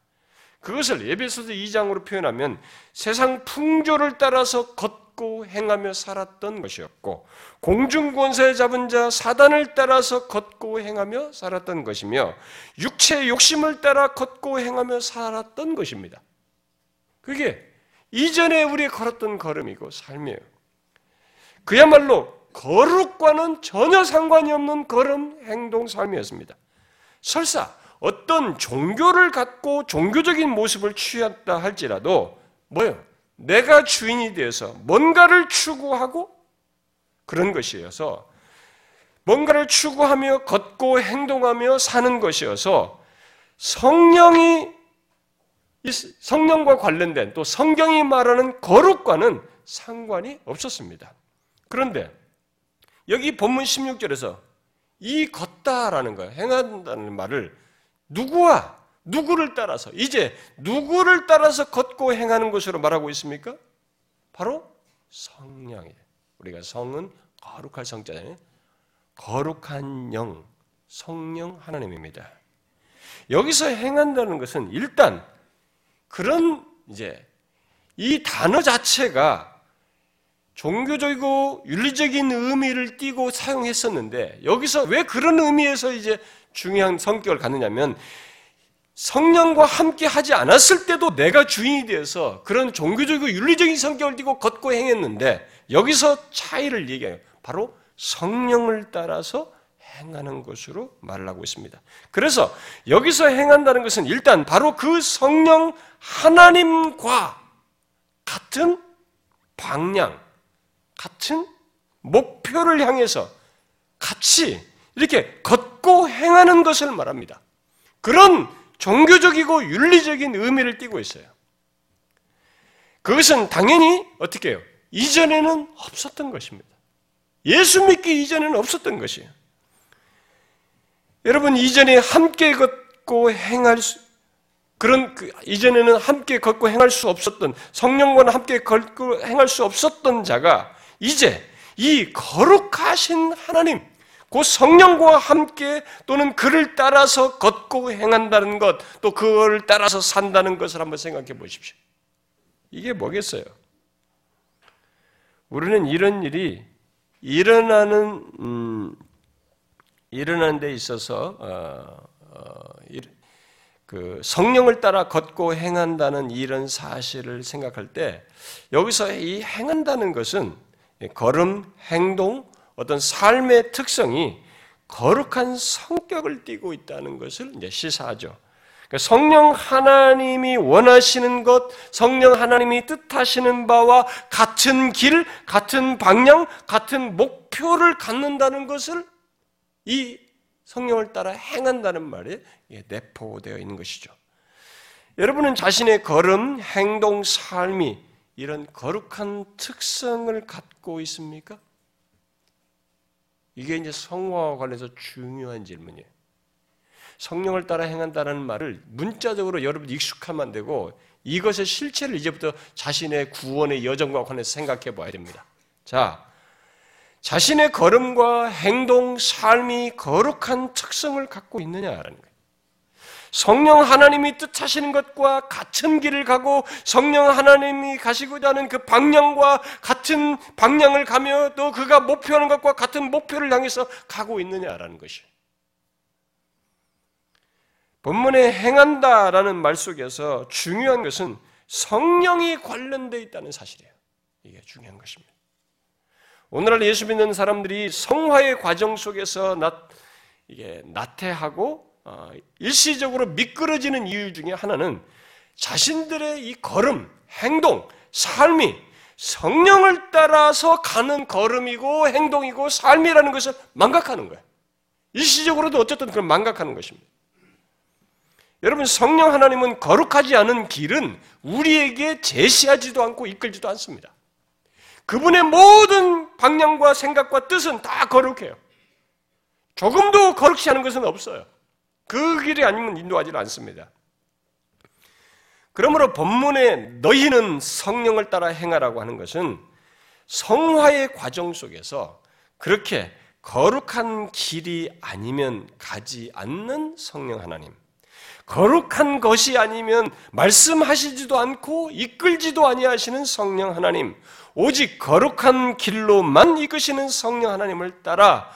그것을 예배소서 2장으로 표현하면 세상 풍조를 따라서 걷고 행하며 살았던 것이었고 공중권세 잡은 자 사단을 따라서 걷고 행하며 살았던 것이며 육체의 욕심을 따라 걷고 행하며 살았던 것입니다. 그게 이전에 우리 걸었던 걸음이고 삶이에요. 그야말로 거룩과는 전혀 상관이 없는 걸음, 행동, 삶이었습니다. 설사 어떤 종교를 갖고 종교적인 모습을 취했다 할지라도 뭐요? 내가 주인이 되어서 뭔가를 추구하고 그런 것이어서 뭔가를 추구하며 걷고 행동하며 사는 것이어서 성령이 성령과 관련된 또 성경이 말하는 거룩과는 상관이 없었습니다. 그런데 여기 본문 16절에서 이 걷다라는 거, 행한다는 말을 누구와 누구를 따라서 이제 누구를 따라서 걷고 행하는 것으로 말하고 있습니까? 바로 성령이에요. 우리가 성은 거룩할 성자잖아요. 거룩한 영, 성령 하나님입니다. 여기서 행한다는 것은 일단 그런 이제 이 단어 자체가 종교적이고 윤리적인 의미를 띠고 사용했었는데 여기서 왜 그런 의미에서 이제 중요한 성격을 갖느냐면 성령과 함께 하지 않았을 때도 내가 주인이 되어서 그런 종교적이고 윤리적인 성격을 띠고 걷고 행했는데 여기서 차이를 얘기해요. 바로 성령을 따라서 행하는 것으로 말을 하고 있습니다. 그래서 여기서 행한다는 것은 일단 바로 그 성령 하나님과 같은 방향, 같은 목표를 향해서 같이 이렇게 걷고 행하는 것을 말합니다. 그런 종교적이고 윤리적인 의미를 띠고 있어요. 그것은 당연히 어떻게 해요? 이전에는 없었던 것입니다. 예수 믿기 이전에는 없었던 것이에요. 여러분 이전에 함께 걷고 행할 수 그런 그 이전에는 함께 걷고 행할 수 없었던 성령과는 함께 걷고 행할 수 없었던 자가 이제 이 거룩하신 하나님, 그 성령과 함께 또는 그를 따라서 걷고 행한다는 것, 또 그걸 따라서 산다는 것을 한번 생각해 보십시오. 이게 뭐겠어요? 우리는 이런 일이 일어나는 음, 일어나는 데 있어서 어, 어, 그 성령을 따라 걷고 행한다는 이런 사실을 생각할 때 여기서 이 행한다는 것은 걸음, 행동, 어떤 삶의 특성이 거룩한 성격을 띠고 있다는 것을 이제 시사하죠. 그러니까 성령 하나님이 원하시는 것, 성령 하나님이 뜻하시는 바와 같은 길, 같은 방향, 같은 목표를 갖는다는 것을 이 성령을 따라 행한다는 말에 내포되어 있는 것이죠. 여러분은 자신의 걸음, 행동, 삶이 이런 거룩한 특성을 갖고 있습니까? 이게 이제 성화와 관련해서 중요한 질문이에요. 성령을 따라 행한다는 말을 문자적으로 여러분 익숙하면 되고 이것의 실체를 이제부터 자신의 구원의 여정과 관해서 생각해 봐야 됩니다. 자, 자신의 걸음과 행동, 삶이 거룩한 특성을 갖고 있느냐라는 거예요. 성령 하나님이 뜻하시는 것과 같은 길을 가고 성령 하나님이 가시고자 하는 그 방향과 같은 방향을 가며 또 그가 목표하는 것과 같은 목표를 향해서 가고 있느냐라는 것이. 본문에 행한다라는 말 속에서 중요한 것은 성령이 관련되어 있다는 사실이에요. 이게 중요한 것입니다. 오늘날 예수 믿는 사람들이 성화의 과정 속에서 나, 이게 나태하고 어, 일시적으로 미끄러지는 이유 중에 하나는 자신들의 이 걸음, 행동, 삶이 성령을 따라서 가는 걸음이고 행동이고 삶이라는 것을 망각하는 거예요. 일시적으로도 어쨌든 그걸 망각하는 것입니다. 여러분, 성령 하나님은 거룩하지 않은 길은 우리에게 제시하지도 않고 이끌지도 않습니다. 그분의 모든 방향과 생각과 뜻은 다 거룩해요. 조금도 거룩치 않은 것은 없어요. 그 길이 아니면 인도하지 않습니다. 그러므로 본문에 너희는 성령을 따라 행하라고 하는 것은 성화의 과정 속에서 그렇게 거룩한 길이 아니면 가지 않는 성령 하나님. 거룩한 것이 아니면 말씀하시지도 않고 이끌지도 아니하시는 성령 하나님. 오직 거룩한 길로만 이끄시는 성령 하나님을 따라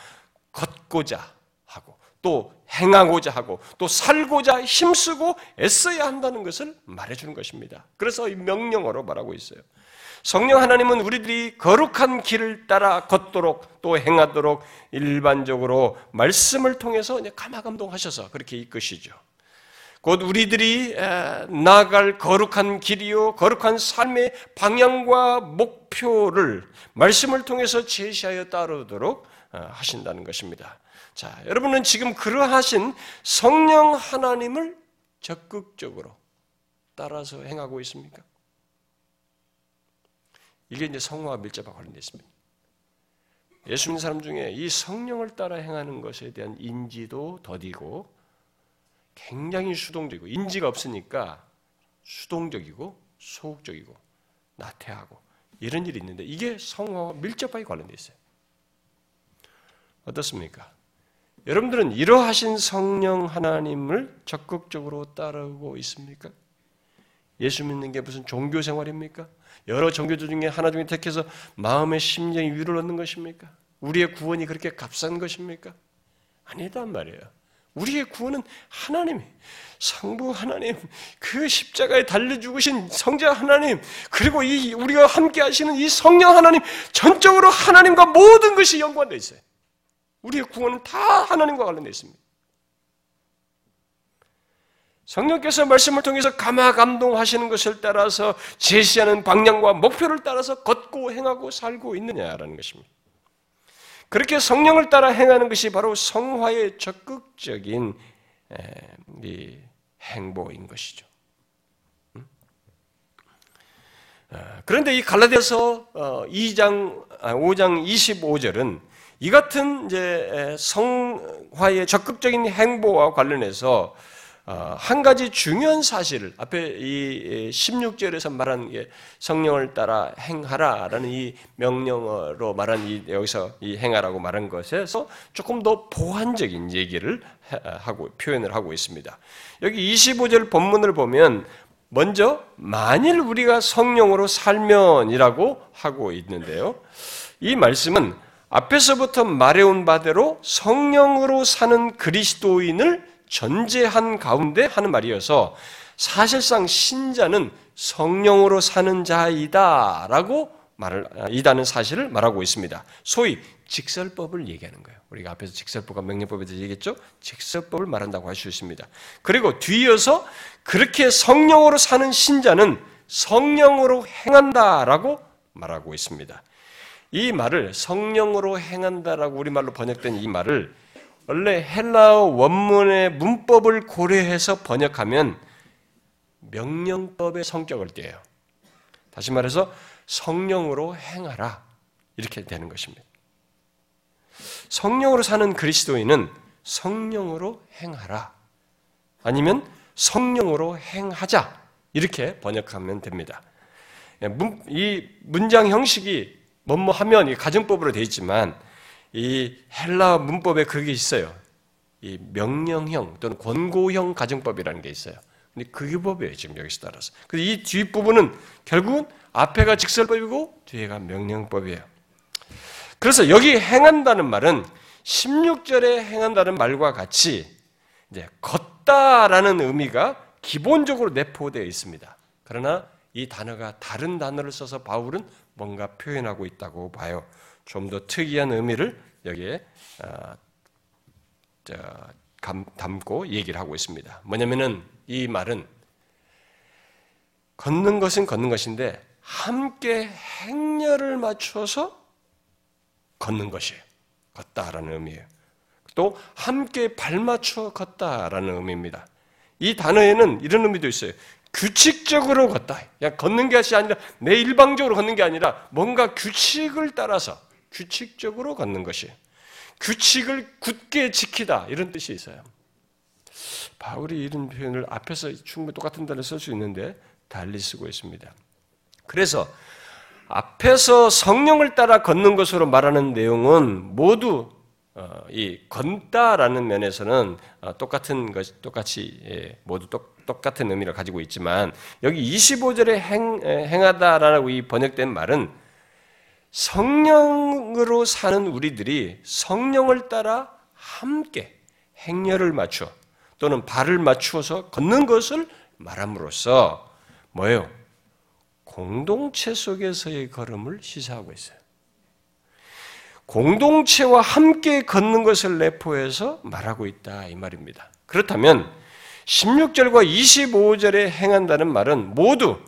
걷고자 하고 또 행하고자 하고 또 살고자 힘쓰고 애써야 한다는 것을 말해주는 것입니다. 그래서 이 명령어로 말하고 있어요. 성령 하나님은 우리들이 거룩한 길을 따라 걷도록 또 행하도록 일반적으로 말씀을 통해서 감화감동하셔서 그렇게 이끄시죠. 곧 우리들이 나아갈 거룩한 길이요, 거룩한 삶의 방향과 목표를 말씀을 통해서 제시하여 따르도록 어, 하신다는 것입니다. 자, 여러분은 지금 그러하신 성령 하나님을 적극적으로 따라서 행하고 있습니까? 이게 이제 성화와 밀접하게 관련되어 있습니다. 예수 믿는 사람 중에 이 성령을 따라 행하는 것에 대한 인지도 더디고 굉장히 수동적이고 인지가 없으니까 수동적이고 소극적이고 나태하고 이런 일이 있는데 이게 성화와 밀접하게 관련되어 있어요. 어떻습니까? 여러분들은 이러하신 성령 하나님을 적극적으로 따르고 있습니까? 예수 믿는 게 무슨 종교 생활입니까? 여러 종교들 중에 하나 중에 택해서 마음의 심령이 위로를 얻는 것입니까? 우리의 구원이 그렇게 값싼 것입니까? 아니단 말이에요. 우리의 구원은 하나님, 성부 하나님, 그 십자가에 달려 죽으신 성자 하나님, 그리고 이 우리가 함께 하시는 이 성령 하나님, 전적으로 하나님과 모든 것이 연관되어 있어요. 우리의 구원은 다 하나님과 관련되어 있습니다. 성령께서 말씀을 통해서 감화 감동하시는 것을 따라서 제시하는 방향과 목표를 따라서 걷고 행하고 살고 있느냐라는 것입니다. 그렇게 성령을 따라 행하는 것이 바로 성화의 적극적인 행보인 것이죠. 음? 아, 그런데 이 갈라디아서 2장 5장 25절은 이 같은 이제 성화의 적극적인 행보와 관련해서 어, 한 가지 중요한 사실을 앞에 이 16절에서 말한 성령을 따라 행하라라는 이 명령어로 말한 이 여기서 이 행하라고 말한 것에서 조금 더 보완적인 얘기를 하고 표현을 하고 있습니다. 여기 25절 본문을 보면 먼저 만일 우리가 성령으로 살면이라고 하고 있는데요. 이 말씀은 앞에서부터 말해온 바대로 성령으로 사는 그리스도인을 전제한 가운데 하는 말이어서 사실상 신자는 성령으로 사는 자이다라고 말을 이다는 사실을 말하고 있습니다. 소위 직설법을 얘기하는 거예요. 우리가 앞에서 직설법과 명령법에 대해서 얘기했죠. 직설법을 말한다고 할 수 있습니다. 그리고 뒤이어서 그렇게 성령으로 사는 신자는 성령으로 행한다라고 말하고 있습니다. 이 말을 성령으로 행한다라고 우리말로 번역된 이 말을 원래 헬라어 원문의 문법을 고려해서 번역하면 명령법의 성격을 띠요 다시 말해서 성령으로 행하라 이렇게 되는 것입니다. 성령으로 사는 그리스도인은 성령으로 행하라 아니면 성령으로 행하자 이렇게 번역하면 됩니다. 이 문장 형식이 뭐뭐 하면 가정법으로 되어 있지만 이 헬라 문법에 그게 있어요. 이 명령형 또는 권고형 가정법이라는 게 있어요. 근데 그게 법이에요, 지금 여기서 따라서. 그래서 이 뒷부분은 결국은 앞에가 직설법이고 뒤에가 명령법이에요. 그래서 여기 행한다는 말은 16절에 행한다는 말과 같이 이제 걷다라는 의미가 기본적으로 내포되어 있습니다. 그러나 이 단어가 다른 단어를 써서 바울은 뭔가 표현하고 있다고 봐요. 좀 더 특이한 의미를 여기에 어, 담고 얘기를 하고 있습니다. 뭐냐면은 이 말은 걷는 것은 걷는 것인데 함께 행렬을 맞춰서 걷는 것이에요. 걷다라는 의미예요. 또 함께 발맞춰 걷다라는 의미입니다. 이 단어에는 이런 의미도 있어요. 규칙적으로 걷다. 그냥 걷는 것이 아니라 내 일방적으로 걷는 게 아니라 뭔가 규칙을 따라서 규칙적으로 걷는 것이 규칙을 굳게 지키다 이런 뜻이 있어요. 바울이 이런 표현을 앞에서 충분히 똑같은 단어를 쓸수 있는데 달리 쓰고 있습니다. 그래서 앞에서 성령을 따라 걷는 것으로 말하는 내용은 모두 어, 이 건다라는 면에서는 어, 똑같은 것 똑같이 예, 모두 똑, 똑같은 의미를 가지고 있지만 여기 25절에 행, 행하다라고 이 번역된 말은 성령으로 사는 우리들이 성령을 따라 함께 행렬을 맞춰 또는 발을 맞추어서 걷는 것을 말함으로써 뭐예요? 공동체 속에서의 걸음을 시사하고 있어요. 공동체와 함께 걷는 것을 내포해서 말하고 있다 이 말입니다. 그렇다면 16절과 25절에 행한다는 말은 모두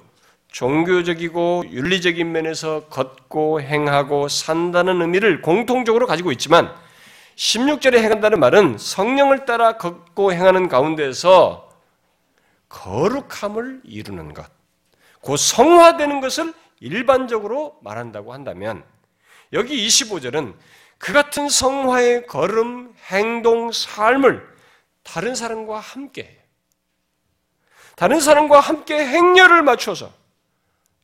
종교적이고 윤리적인 면에서 걷고 행하고 산다는 의미를 공통적으로 가지고 있지만 16절에 행한다는 말은 성령을 따라 걷고 행하는 가운데서 거룩함을 이루는 것, 곧 성화되는 것을 일반적으로 말한다고 한다면 여기 25절은 그 같은 성화의 걸음, 행동, 삶을 다른 사람과 함께 다른 사람과 함께 행렬을 맞춰서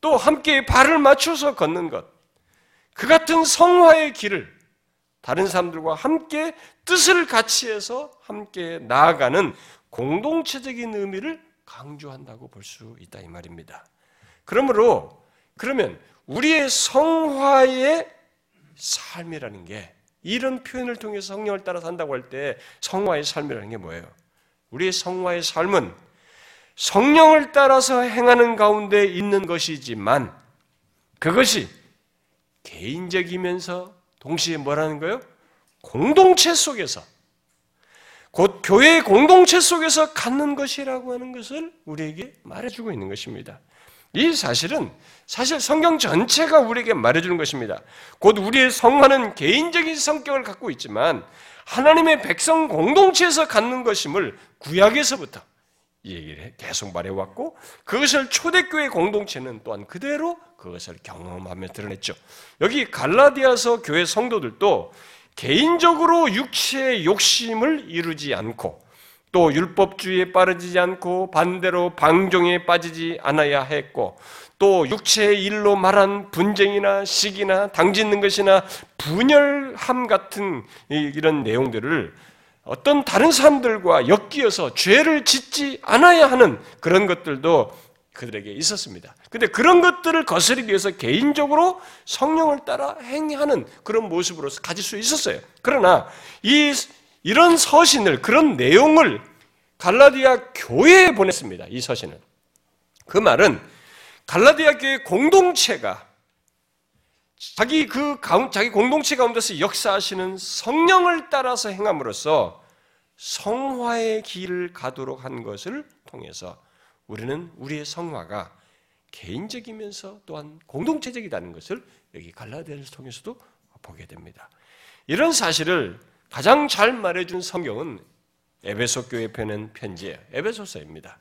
또 함께 발을 맞춰서 걷는 것. 그 같은 성화의 길을 다른 사람들과 함께 뜻을 같이 해서 함께 나아가는 공동체적인 의미를 강조한다고 볼 수 있다 이 말입니다. 그러므로 그러면 우리의 성화의 삶이라는 게 이런 표현을 통해서 성령을 따라 산다고 할 때 성화의 삶이라는 게 뭐예요? 우리의 성화의 삶은 성령을 따라서 행하는 가운데 있는 것이지만 그것이 개인적이면서 동시에 뭐라는 거예요? 공동체 속에서 곧 교회의 공동체 속에서 갖는 것이라고 하는 것을 우리에게 말해주고 있는 것입니다. 이 사실은 사실 성경 전체가 우리에게 말해주는 것입니다. 곧 우리의 성화는 개인적인 성격을 갖고 있지만 하나님의 백성 공동체에서 갖는 것임을 구약에서부터 이 얘기를 계속 말해왔고 그것을 초대교회 공동체는 또한 그대로 그것을 경험하며 드러냈죠. 여기 갈라디아서 교회 성도들도 개인적으로 육체의 욕심을 이루지 않고 또 율법주의에 빠르지 않고 반대로 방종에 빠지지 않아야 했고 또 육체의 일로 말한 분쟁이나 시기나 당짓는 것이나 분열함 같은 이런 내용들을 어떤 다른 사람들과 엮이어서 죄를 짓지 않아야 하는 그런 것들도 그들에게 있었습니다. 근데 그런 것들을 거스르기 위해서 개인적으로 성령을 따라 행하는 그런 모습으로서 가질 수 있었어요. 그러나 이 이런 서신을 그런 내용을 갈라디아 교회에 보냈습니다. 이 서신을. 그 말은 갈라디아 교회 공동체가 자기 그 자기 공동체 가운데서 역사하시는 성령을 따라서 행함으로써 성화의 길을 가도록 한 것을 통해서 우리는 우리의 성화가 개인적이면서 또한 공동체적이라는 것을 여기 갈라디아를 통해서도 보게 됩니다. 이런 사실을 가장 잘 말해준 성경은 에베소 교회 편은 편지예요. 에베소서입니다.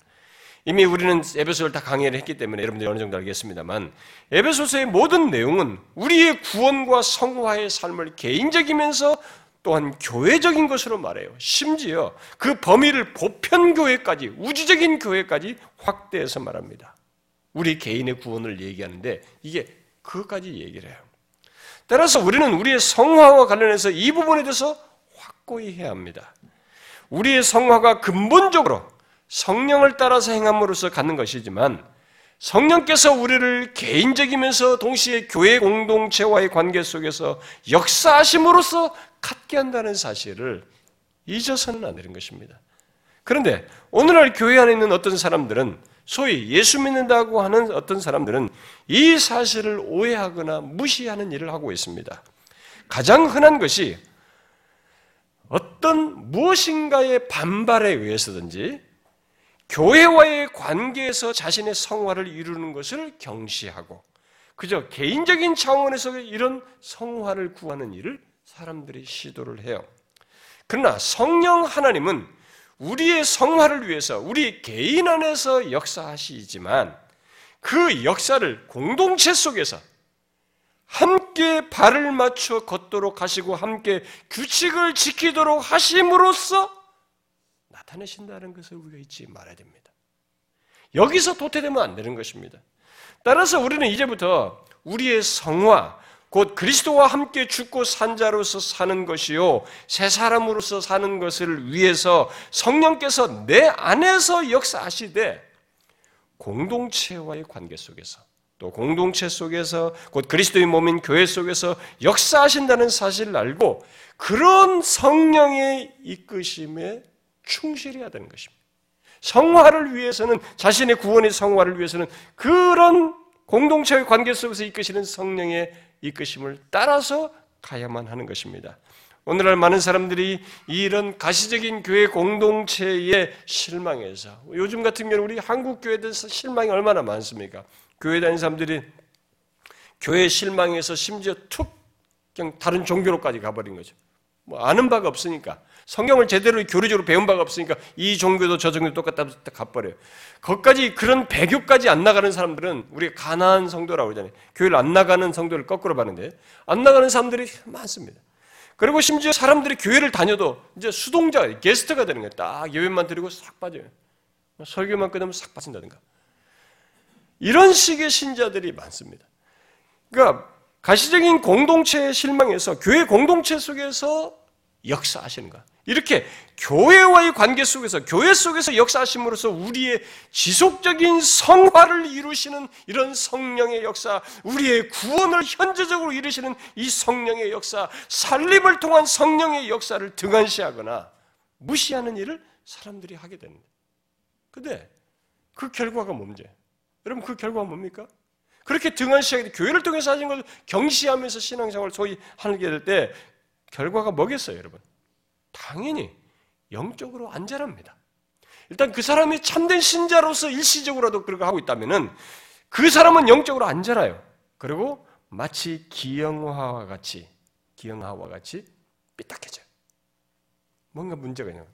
이미 우리는 에베소를 다 강의를 했기 때문에 여러분들이 어느 정도 알겠습니다만 에베소서의 모든 내용은 우리의 구원과 성화의 삶을 개인적이면서 또한 교회적인 것으로 말해요. 심지어 그 범위를 보편교회까지 우주적인 교회까지 확대해서 말합니다. 우리 개인의 구원을 얘기하는데 이게 그것까지 얘기를 해요. 따라서 우리는 우리의 성화와 관련해서 이 부분에 대해서 확고히 해야 합니다. 우리의 성화가 근본적으로 성령을 따라서 행함으로써 갖는 것이지만 성령께서 우리를 개인적이면서 동시에 교회 공동체와의 관계 속에서 역사하심으로써 갖게 한다는 사실을 잊어서는 안 되는 것입니다. 그런데 오늘날 교회 안에 있는 어떤 사람들은 소위 예수 믿는다고 하는 어떤 사람들은 이 사실을 오해하거나 무시하는 일을 하고 있습니다. 가장 흔한 것이 어떤 무엇인가의 반발에 의해서든지 교회와의 관계에서 자신의 성화를 이루는 것을 경시하고 그저 개인적인 차원에서 이런 성화를 구하는 일을 사람들이 시도를 해요. 그러나 성령 하나님은 우리의 성화를 위해서 우리 개인 안에서 역사하시지만 그 역사를 공동체 속에서 함께 발을 맞춰 걷도록 하시고 함께 규칙을 지키도록 하심으로써 나타내신다는 것을 우리가 잊지 말아야 됩니다. 여기서 도태되면 안 되는 것입니다. 따라서 우리는 이제부터 우리의 성화, 곧 그리스도와 함께 죽고 산 자로서 사는 것이요 새 사람으로서 사는 것을 위해서 성령께서 내 안에서 역사하시되 공동체와의 관계 속에서 또 공동체 속에서 곧 그리스도의 몸인 교회 속에서 역사하신다는 사실을 알고 그런 성령의 이끄심에 충실해야 되는 것입니다. 성화를 위해서는 자신의 구원의 성화를 위해서는 그런 공동체의 관계 속에서 이끄시는 성령의 이끄심을 따라서 가야만 하는 것입니다. 오늘날 많은 사람들이 이런 가시적인 교회 공동체의 실망에서 요즘 같은 경우는 우리 한국 교회에 대해서 실망이 얼마나 많습니까? 교회 다니는 사람들이 교회 실망에서 심지어 툭 그냥 다른 종교로까지 가버린 거죠. 뭐 아는 바가 없으니까 성경을 제대로 교리적으로 배운 바가 없으니까 이 종교도 저 종교도 똑같다 가버려요. 거기까지 그런 배교까지 안 나가는 사람들은 우리가 가난한 성도라고 그러잖아요. 교회를 안 나가는 성도를 거꾸로 봤는데 안 나가는 사람들이 많습니다. 그리고 심지어 사람들이 교회를 다녀도 이제 수동자, 게스트가 되는 거예요. 딱 예배만 드리고 싹 빠져요. 설교만 끝나면 싹 빠진다든가. 이런 식의 신자들이 많습니다. 그러니까 가시적인 공동체의 실망에서 교회 공동체 속에서 역사하시는 것. 이렇게 교회와의 관계 속에서 교회 속에서 역사하심으로써 우리의 지속적인 성화를 이루시는 이런 성령의 역사, 우리의 구원을 현재적으로 이루시는 이 성령의 역사, 살림을 통한 성령의 역사를 등한시하거나 무시하는 일을 사람들이 하게 됩니다. 근데 그 결과가 뭔지 여러분 그 결과가 뭡니까? 그렇게 등한시하게 교회를 통해서 하신 것을 경시하면서 신앙생활을 소위 하게 될 때 결과가 뭐겠어요, 여러분? 당연히 영적으로 안 자랍니다. 일단 그 사람이 참된 신자로서 일시적으로도 그렇게 하고 있다면은 그 사람은 영적으로 안 자라요. 그리고 마치 기영화와 같이 기영화와 같이 삐딱해져요. 뭔가 문제가 있는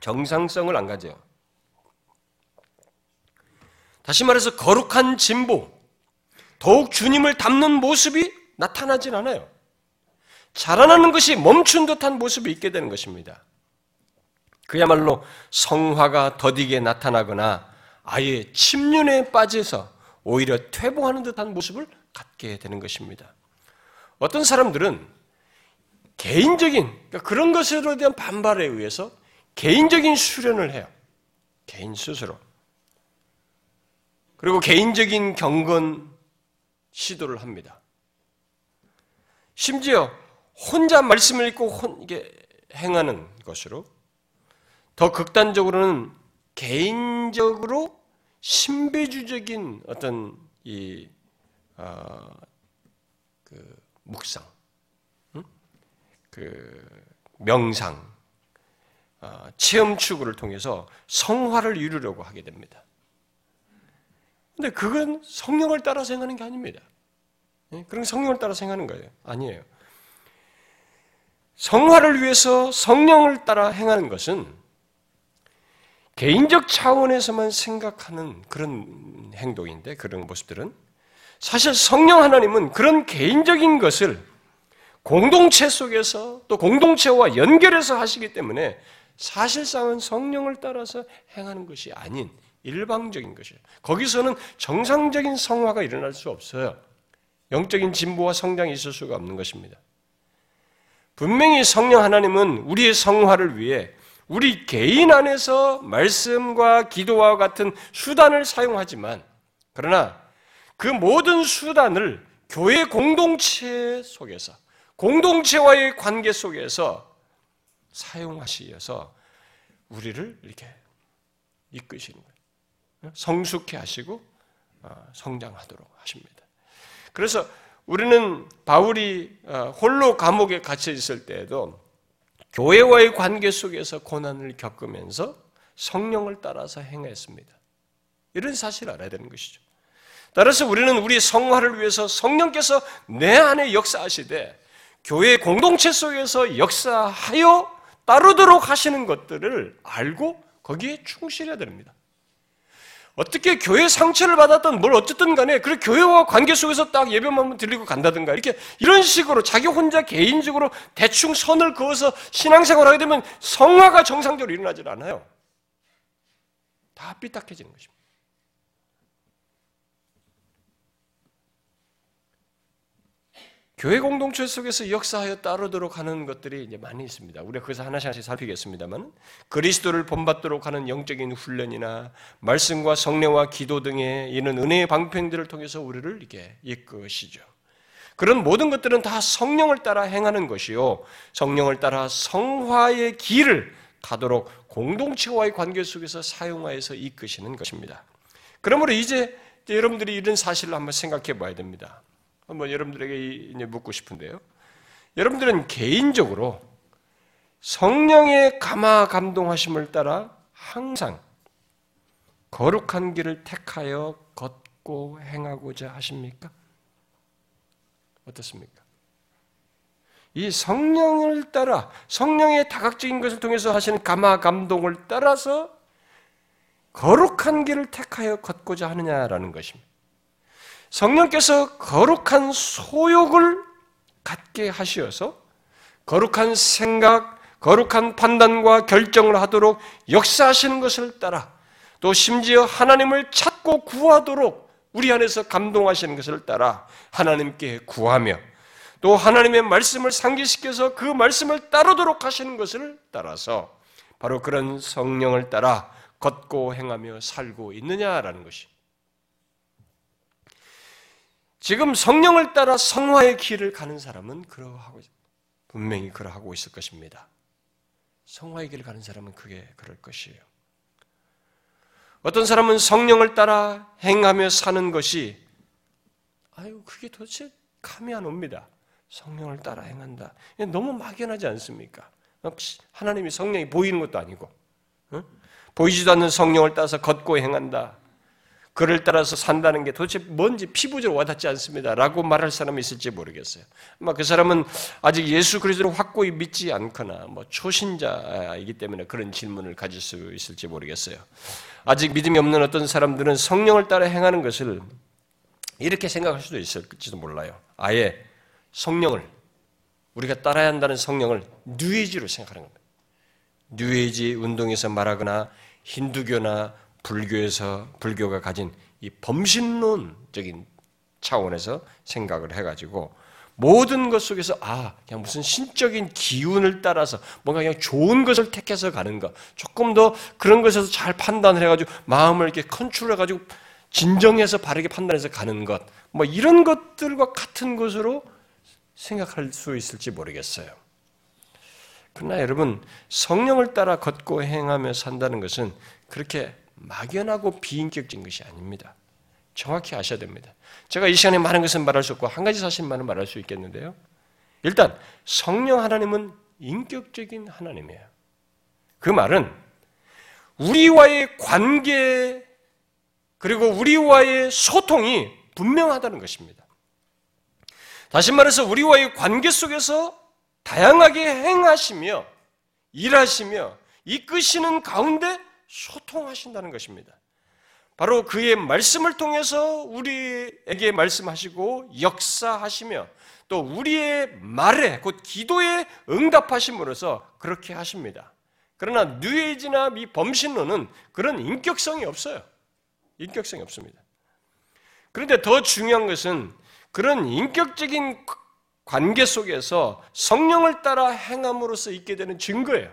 정상성을 안 가져요. 다시 말해서 거룩한 진보, 더욱 주님을 닮는 모습이 나타나진 않아요. 자라나는 것이 멈춘 듯한 모습이 있게 되는 것입니다. 그야말로 성화가 더디게 나타나거나 아예 침륜에 빠져서 오히려 퇴보하는 듯한 모습을 갖게 되는 것입니다. 어떤 사람들은 개인적인 그러니까 그런 것에 대한 반발에 의해서 개인적인 수련을 해요. 개인 스스로. 그리고 개인적인 경건 시도를 합니다. 심지어 혼자 말씀을 읽고 혼, 이게 행하는 것으로 더 극단적으로는 개인적으로 신비주적인 어떤 이 어, 그 묵상, 응? 그 명상, 어, 체험 추구를 통해서 성화를 이루려고 하게 됩니다. 근데 그건 성령을 따라 생각하는 게 아닙니다. 예? 그런 성령을 따라 생각하는 거예요. 아니에요. 성화를 위해서 성령을 따라 행하는 것은 개인적 차원에서만 생각하는 그런 행동인데, 그런 모습들은 사실 성령 하나님은 그런 개인적인 것을 공동체 속에서 또 공동체와 연결해서 하시기 때문에 사실상은 성령을 따라서 행하는 것이 아닌 일방적인 것이에요. 거기서는 정상적인 성화가 일어날 수 없어요. 영적인 진보와 성장이 있을 수가 없는 것입니다. 분명히 성령 하나님은 우리의 성화를 위해 우리 개인 안에서 말씀과 기도와 같은 수단을 사용하지만 그러나 그 모든 수단을 교회 공동체 속에서 공동체와의 관계 속에서 사용하시어서 우리를 이렇게 이끄시는 거예요. 성숙해 하시고 어, 성장하도록 하십니다. 그래서 우리는 바울이 어, 홀로 감옥에 갇혀 있을 때에도 교회와의 관계 속에서 고난을 겪으면서 성령을 따라서 행했습니다. 이런 사실을 알아야 되는 것이죠. 따라서 우리는 우리 성화를 위해서 성령께서 내 안에 역사하시되 교회 공동체 속에서 역사하여 따르도록 하시는 것들을 알고 거기에 충실해야 됩니다. 어떻게 교회 상처를 받았던 뭘 어쨌든 간에 그 교회와 관계 속에서 딱 예배만 들리고 간다든가 이렇게 이런 식으로 자기 혼자 개인적으로 대충 선을 그어서 신앙생활 하게 되면 성화가 정상적으로 일어나질 않아요. 다 삐딱해지는 것입니다. 교회 공동체 속에서 역사하여 따르도록 하는 것들이 이제 많이 있습니다. 우리가 그것을 하나씩 하나씩 살피겠습니다만 그리스도를 본받도록 하는 영적인 훈련이나 말씀과 성례와 기도 등의 이런 은혜의 방편들을 통해서 우리를 이렇게 이끄시죠. 그런 모든 것들은 다 성령을 따라 행하는 것이요. 성령을 따라 성화의 길을 가도록 공동체와의 관계 속에서 사용하여서 이끄시는 것입니다. 그러므로 이제 여러분들이 이런 사실을 한번 생각해 봐야 됩니다. 한번 여러분들에게 묻고 싶은데요. 여러분들은 개인적으로 성령의 감화 감동하심을 따라 항상 거룩한 길을 택하여 걷고 행하고자 하십니까? 어떻습니까? 이 성령을 따라 성령의 다각적인 것을 통해서 하시는 감화 감동을 따라서 거룩한 길을 택하여 걷고자 하느냐라는 것입니다. 성령께서 거룩한 소욕을 갖게 하시어서 거룩한 생각, 거룩한 판단과 결정을 하도록 역사하시는 것을 따라 또 심지어 하나님을 찾고 구하도록 우리 안에서 감동하시는 것을 따라 하나님께 구하며 또 하나님의 말씀을 상기시켜서 그 말씀을 따르도록 하시는 것을 따라서 바로 그런 성령을 따라 걷고 행하며 살고 있느냐라는 것이 지금 성령을 따라 성화의 길을 가는 사람은 그러하고 분명히 그러하고 있을 것입니다. 성화의 길을 가는 사람은 그게 그럴 것이에요. 어떤 사람은 성령을 따라 행하며 사는 것이 아유 그게 도대체 감이 안 옵니다. 성령을 따라 행한다. 너무 막연하지 않습니까? 하나님이 성령이 보이는 것도 아니고 보이지도 않는 성령을 따라서 걷고 행한다. 그를 따라서 산다는 게 도대체 뭔지 피부적으로 와닿지 않습니다. 라고 말할 사람이 있을지 모르겠어요. 아마 그 사람은 아직 예수 그리스도를 확고히 믿지 않거나 뭐 초신자이기 때문에 그런 질문을 가질 수 있을지 모르겠어요. 아직 믿음이 없는 어떤 사람들은 성령을 따라 행하는 것을 이렇게 생각할 수도 있을지도 몰라요. 아예 성령을 우리가 따라야 한다는 성령을 뉴에이지로 생각하는 겁니다. 뉴에이지 운동에서 말하거나 힌두교나 불교에서 불교가 가진 이 범신론적인 차원에서 생각을 해가지고 모든 것 속에서 아 그냥 무슨 신적인 기운을 따라서 뭔가 그냥 좋은 것을 택해서 가는 것 조금 더 그런 것에서 잘 판단을 해가지고 마음을 이렇게 컨트롤해가지고 진정해서 바르게 판단해서 가는 것 뭐 이런 것들과 같은 것으로 생각할 수 있을지 모르겠어요. 그러나 여러분 성령을 따라 걷고 행하며 산다는 것은 그렇게 막연하고 비인격적인 것이 아닙니다. 정확히 아셔야 됩니다. 제가 이 시간에 많은 것은 말할 수 없고 한 가지 사실만은 말할 수 있겠는데요. 일단 성령 하나님은 인격적인 하나님이에요. 그 말은 우리와의 관계 그리고 우리와의 소통이 분명하다는 것입니다. 다시 말해서 우리와의 관계 속에서 다양하게 행하시며 일하시며 이끄시는 가운데 소통하신다는 것입니다. 바로 그의 말씀을 통해서 우리에게 말씀하시고 역사하시며 또 우리의 말에 곧 기도에 응답하심으로써 그렇게 하십니다. 그러나 뉴에이지나 미 범신론은 그런 인격성이 없어요. 인격성이 없습니다. 그런데 더 중요한 것은 그런 인격적인 관계 속에서 성령을 따라 행함으로써 있게 되는 증거예요.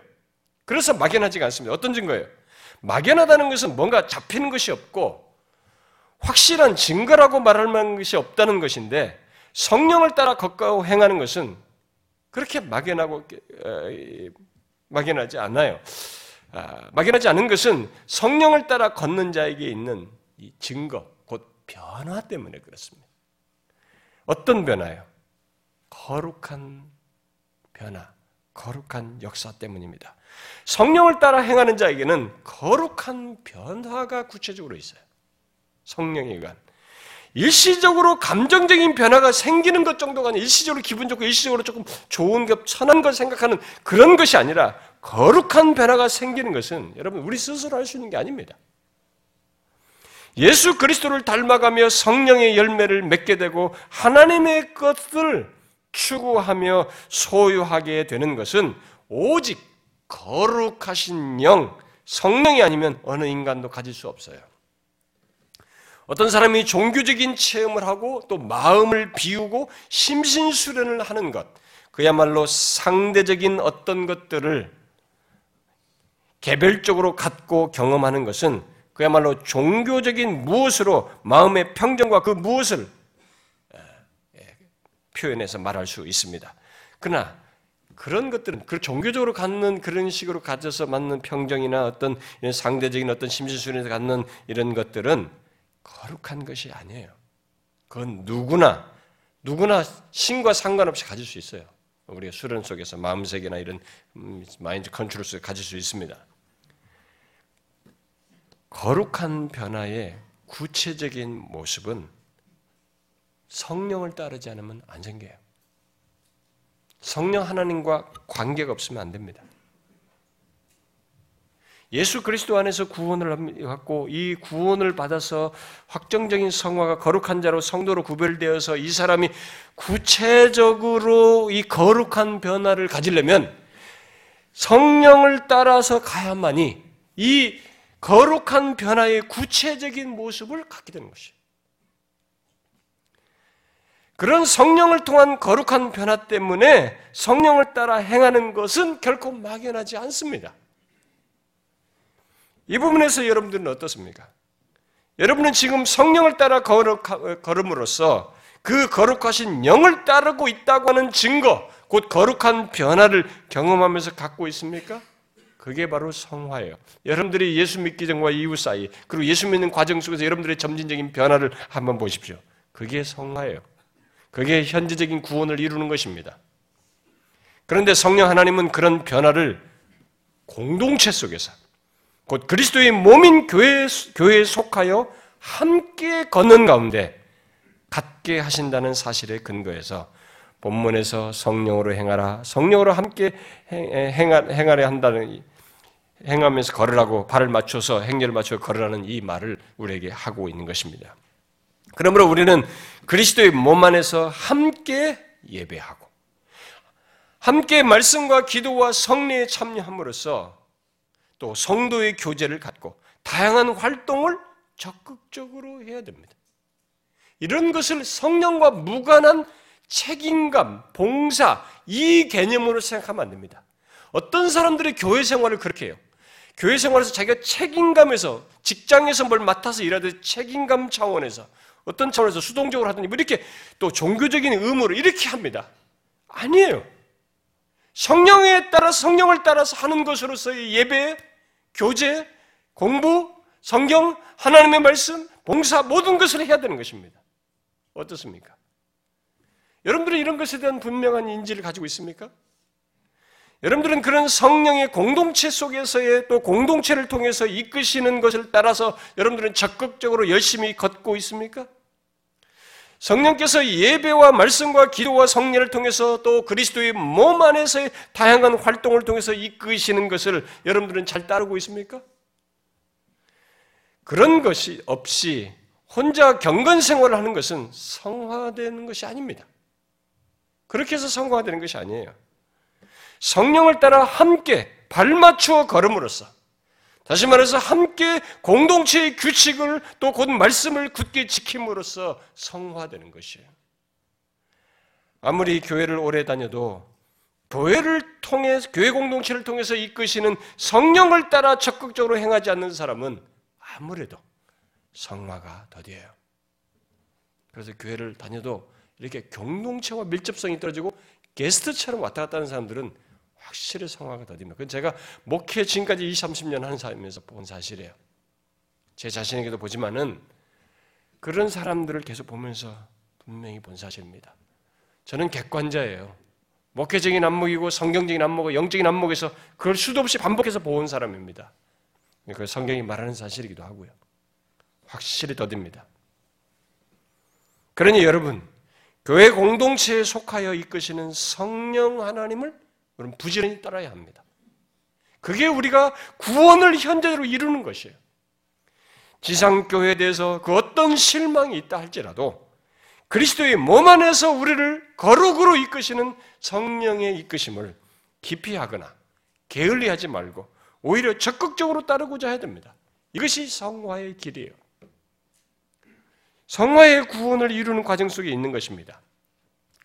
그래서 막연하지가 않습니다. 어떤 증거예요? 막연하다는 것은 뭔가 잡히는 것이 없고 확실한 증거라고 말할 만한 것이 없다는 것인데 성령을 따라 걷고 행하는 것은 그렇게 막연하고 막연하지 않아요. 아, 막연하지 않은 것은 성령을 따라 걷는 자에게 있는 이 증거, 곧 변화 때문에 그렇습니다. 어떤 변화요? 거룩한 변화, 거룩한 역사 때문입니다. 성령을 따라 행하는 자에게는 거룩한 변화가 구체적으로 있어요. 성령에 의한. 일시적으로 감정적인 변화가 생기는 것 정도가 아니라 일시적으로 기분 좋고 일시적으로 조금 좋은 것, 선한 걸 생각하는 그런 것이 아니라 거룩한 변화가 생기는 것은 여러분 우리 스스로 할 수 있는 게 아닙니다. 예수 그리스도를 닮아가며 성령의 열매를 맺게 되고 하나님의 것을 추구하며 소유하게 되는 것은 오직 거룩하신 영, 성령이 아니면 어느 인간도 가질 수 없어요. 어떤 사람이 종교적인 체험을 하고 또 마음을 비우고 심신 수련을 하는 것, 그야말로 상대적인 어떤 것들을 개별적으로 갖고 경험하는 것은 그야말로 종교적인 무엇으로 마음의 평정과 그 무엇을 표현해서 말할 수 있습니다. 그러나 그런 것들은 그 종교적으로 갖는 그런 식으로 가져서 맞는 평정이나 어떤 상대적인 어떤 심신 수련에서 갖는 이런 것들은 거룩한 것이 아니에요. 그건 누구나 누구나 신과 상관없이 가질 수 있어요. 우리가 수련 속에서 마음색이나 이런 음, 마인드 컨트롤 속에 가질 수 있습니다. 거룩한 변화의 구체적인 모습은 성령을 따르지 않으면 안 생겨요. 성령 하나님과 관계가 없으면 안 됩니다. 예수 그리스도 안에서 구원을 받고 이 구원을 받아서 확정적인 성화가 거룩한 자로 성도로 구별되어서 이 사람이 구체적으로 이 거룩한 변화를 가지려면 성령을 따라서 가야만이 이 거룩한 변화의 구체적인 모습을 갖게 되는 것이에요. 그런 성령을 통한 거룩한 변화 때문에 성령을 따라 행하는 것은 결코 막연하지 않습니다. 이 부분에서 여러분들은 어떻습니까? 여러분은 지금 성령을 따라 거룩, 걸음으로써 그 거룩하신 영을 따르고 있다고 하는 증거, 곧 거룩한 변화를 경험하면서 갖고 있습니까? 그게 바로 성화예요. 여러분들이 예수 믿기 전과 이후 사이, 그리고 예수 믿는 과정 속에서 여러분들의 점진적인 변화를 한번 보십시오. 그게 성화예요. 그게 현재적인 구원을 이루는 것입니다. 그런데 성령 하나님은 그런 변화를 공동체 속에서 곧 그리스도의 몸인 교회, 교회에 속하여 함께 걷는 가운데 갖게 하신다는 사실에 근거해서 본문에서 성령으로 행하라, 성령으로 함께 행하, 행하려 한다는 행하면서 걸으라고 발을 맞춰서 행렬을 맞춰 걸으라는 이 말을 우리에게 하고 있는 것입니다. 그러므로 우리는 그리스도의 몸 안에서 함께 예배하고 함께 말씀과 기도와 성례에 참여함으로써 또 성도의 교제를 갖고 다양한 활동을 적극적으로 해야 됩니다. 이런 것을 성령과 무관한 책임감, 봉사, 이 개념으로 생각하면 안 됩니다. 어떤 사람들이 교회 생활을 그렇게 해요. 교회 생활에서 자기가 책임감에서 직장에서 뭘 맡아서 일하듯 책임감 차원에서 어떤 차원에서 수동적으로 하든지 뭐 이렇게 또 종교적인 의무로 이렇게 합니다. 아니에요. 성령에 따라 성령을 따라서 하는 것으로서의 예배, 교제, 공부, 성경, 하나님의 말씀, 봉사 모든 것을 해야 되는 것입니다. 어떻습니까? 여러분들은 이런 것에 대한 분명한 인지를 가지고 있습니까? 여러분들은 그런 성령의 공동체 속에서의 또 공동체를 통해서 이끄시는 것을 따라서 여러분들은 적극적으로 열심히 걷고 있습니까? 성령께서 예배와 말씀과 기도와 성례를 통해서 또 그리스도의 몸 안에서의 다양한 활동을 통해서 이끄시는 것을 여러분들은 잘 따르고 있습니까? 그런 것이 없이 혼자 경건 생활을 하는 것은 성화되는 것이 아닙니다. 그렇게 해서 성화되는 것이 아니에요. 성령을 따라 함께 발맞추어 걸음으로써 다시 말해서 함께 공동체의 규칙을 또 곧 말씀을 굳게 지킴으로써 성화되는 것이에요. 아무리 교회를 오래 다녀도 교회를 통해 교회 공동체를 통해서 이끄시는 성령을 따라 적극적으로 행하지 않는 사람은 아무래도 성화가 더디해요. 그래서 교회를 다녀도 이렇게 공동체와 밀접성이 떨어지고 게스트처럼 왔다 갔다 하는 사람들은 확실히 성화가 더딥니다. 그건 제가 목회 지금까지 20, 30년 하는 삶에서 본 사실이에요. 제 자신에게도 보지만은 그런 사람들을 계속 보면서 분명히 본 사실입니다. 저는 객관자예요. 목회적인 안목이고 성경적인 안목과 영적인 안목에서 그걸 수도 없이 반복해서 본 사람입니다. 그 성경이 말하는 사실이기도 하고요. 확실히 더딥니다. 그러니 여러분, 교회 공동체에 속하여 이끄시는 성령 하나님을 그럼 부지런히 따라야 합니다. 그게 우리가 구원을 현재로 이루는 것이에요. 지상교회에 대해서 그 어떤 실망이 있다 할지라도 그리스도의 몸 안에서 우리를 거룩으로 이끄시는 성령의 이끄심을 기피하거나 게을리하지 말고 오히려 적극적으로 따르고자 해야 됩니다. 이것이 성화의 길이에요. 성화의 구원을 이루는 과정 속에 있는 것입니다.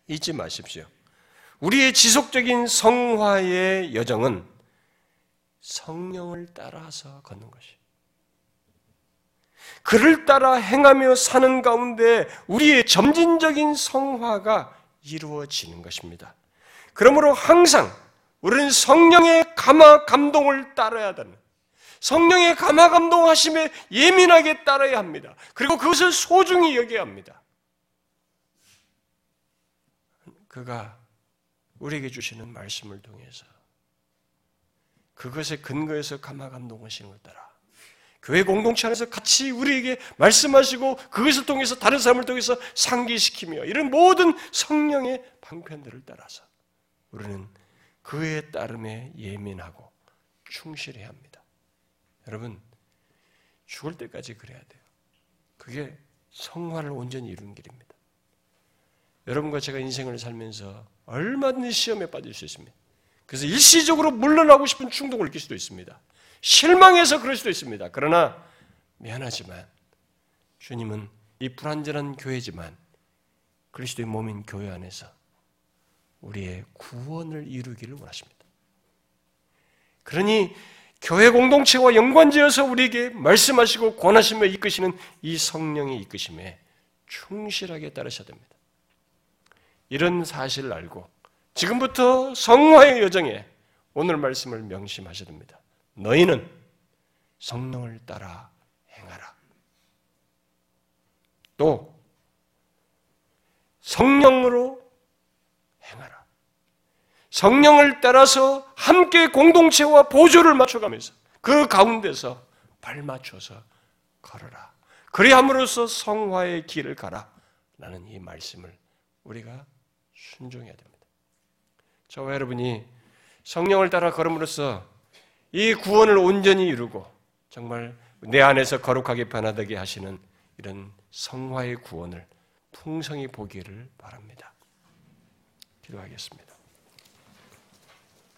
잊지 마십시오. 우리의 지속적인 성화의 여정은 성령을 따라서 걷는 것이. 그를 따라 행하며 사는 가운데 우리의 점진적인 성화가 이루어지는 것입니다. 그러므로 항상 우리는 성령의 감화 감동을 따라야 되는 성령의 감화 감동하심에 예민하게 따라야 합니다. 그리고 그것을 소중히 여겨야 합니다. 그가 우리에게 주시는 말씀을 통해서 그것에 근거해서 감화 감동하시는 걸 따라 교회 공동체 안에서 같이 우리에게 말씀하시고 그것을 통해서 다른 사람을 통해서 상기시키며 이런 모든 성령의 방편들을 따라서 우리는 그에 따름에 예민하고 충실해야 합니다. 여러분 죽을 때까지 그래야 돼요. 그게 성화를 온전히 이루는 길입니다. 여러분과 제가 인생을 살면서 얼마든지 시험에 빠질 수 있습니다. 그래서 일시적으로 물러나고 싶은 충동을 느낄 수도 있습니다. 실망해서 그럴 수도 있습니다. 그러나 미안하지만 주님은 이 불완전한 교회지만 그리스도의 몸인 교회 안에서 우리의 구원을 이루기를 원하십니다. 그러니 교회 공동체와 연관지어서 우리에게 말씀하시고 권하시며 이끄시는 이 성령의 이끄심에 충실하게 따르셔야 됩니다. 이런 사실을 알고 지금부터 성화의 여정에 오늘 말씀을 명심하셔야 됩니다. 너희는 성령을 따라 행하라. 또 성령으로 행하라. 성령을 따라서 함께 공동체와 보조를 맞춰가면서 그 가운데서 발맞춰서 걸어라. 그리함으로써 성화의 길을 가라. 라는 이 말씀을 우리가 순종해야 됩니다. 저와 여러분이 성령을 따라 걸음으로써 이 구원을 온전히 이루고 정말 내 안에서 거룩하게 변화되게 하시는 이런 성화의 구원을 풍성히 보기를 바랍니다. 기도하겠습니다.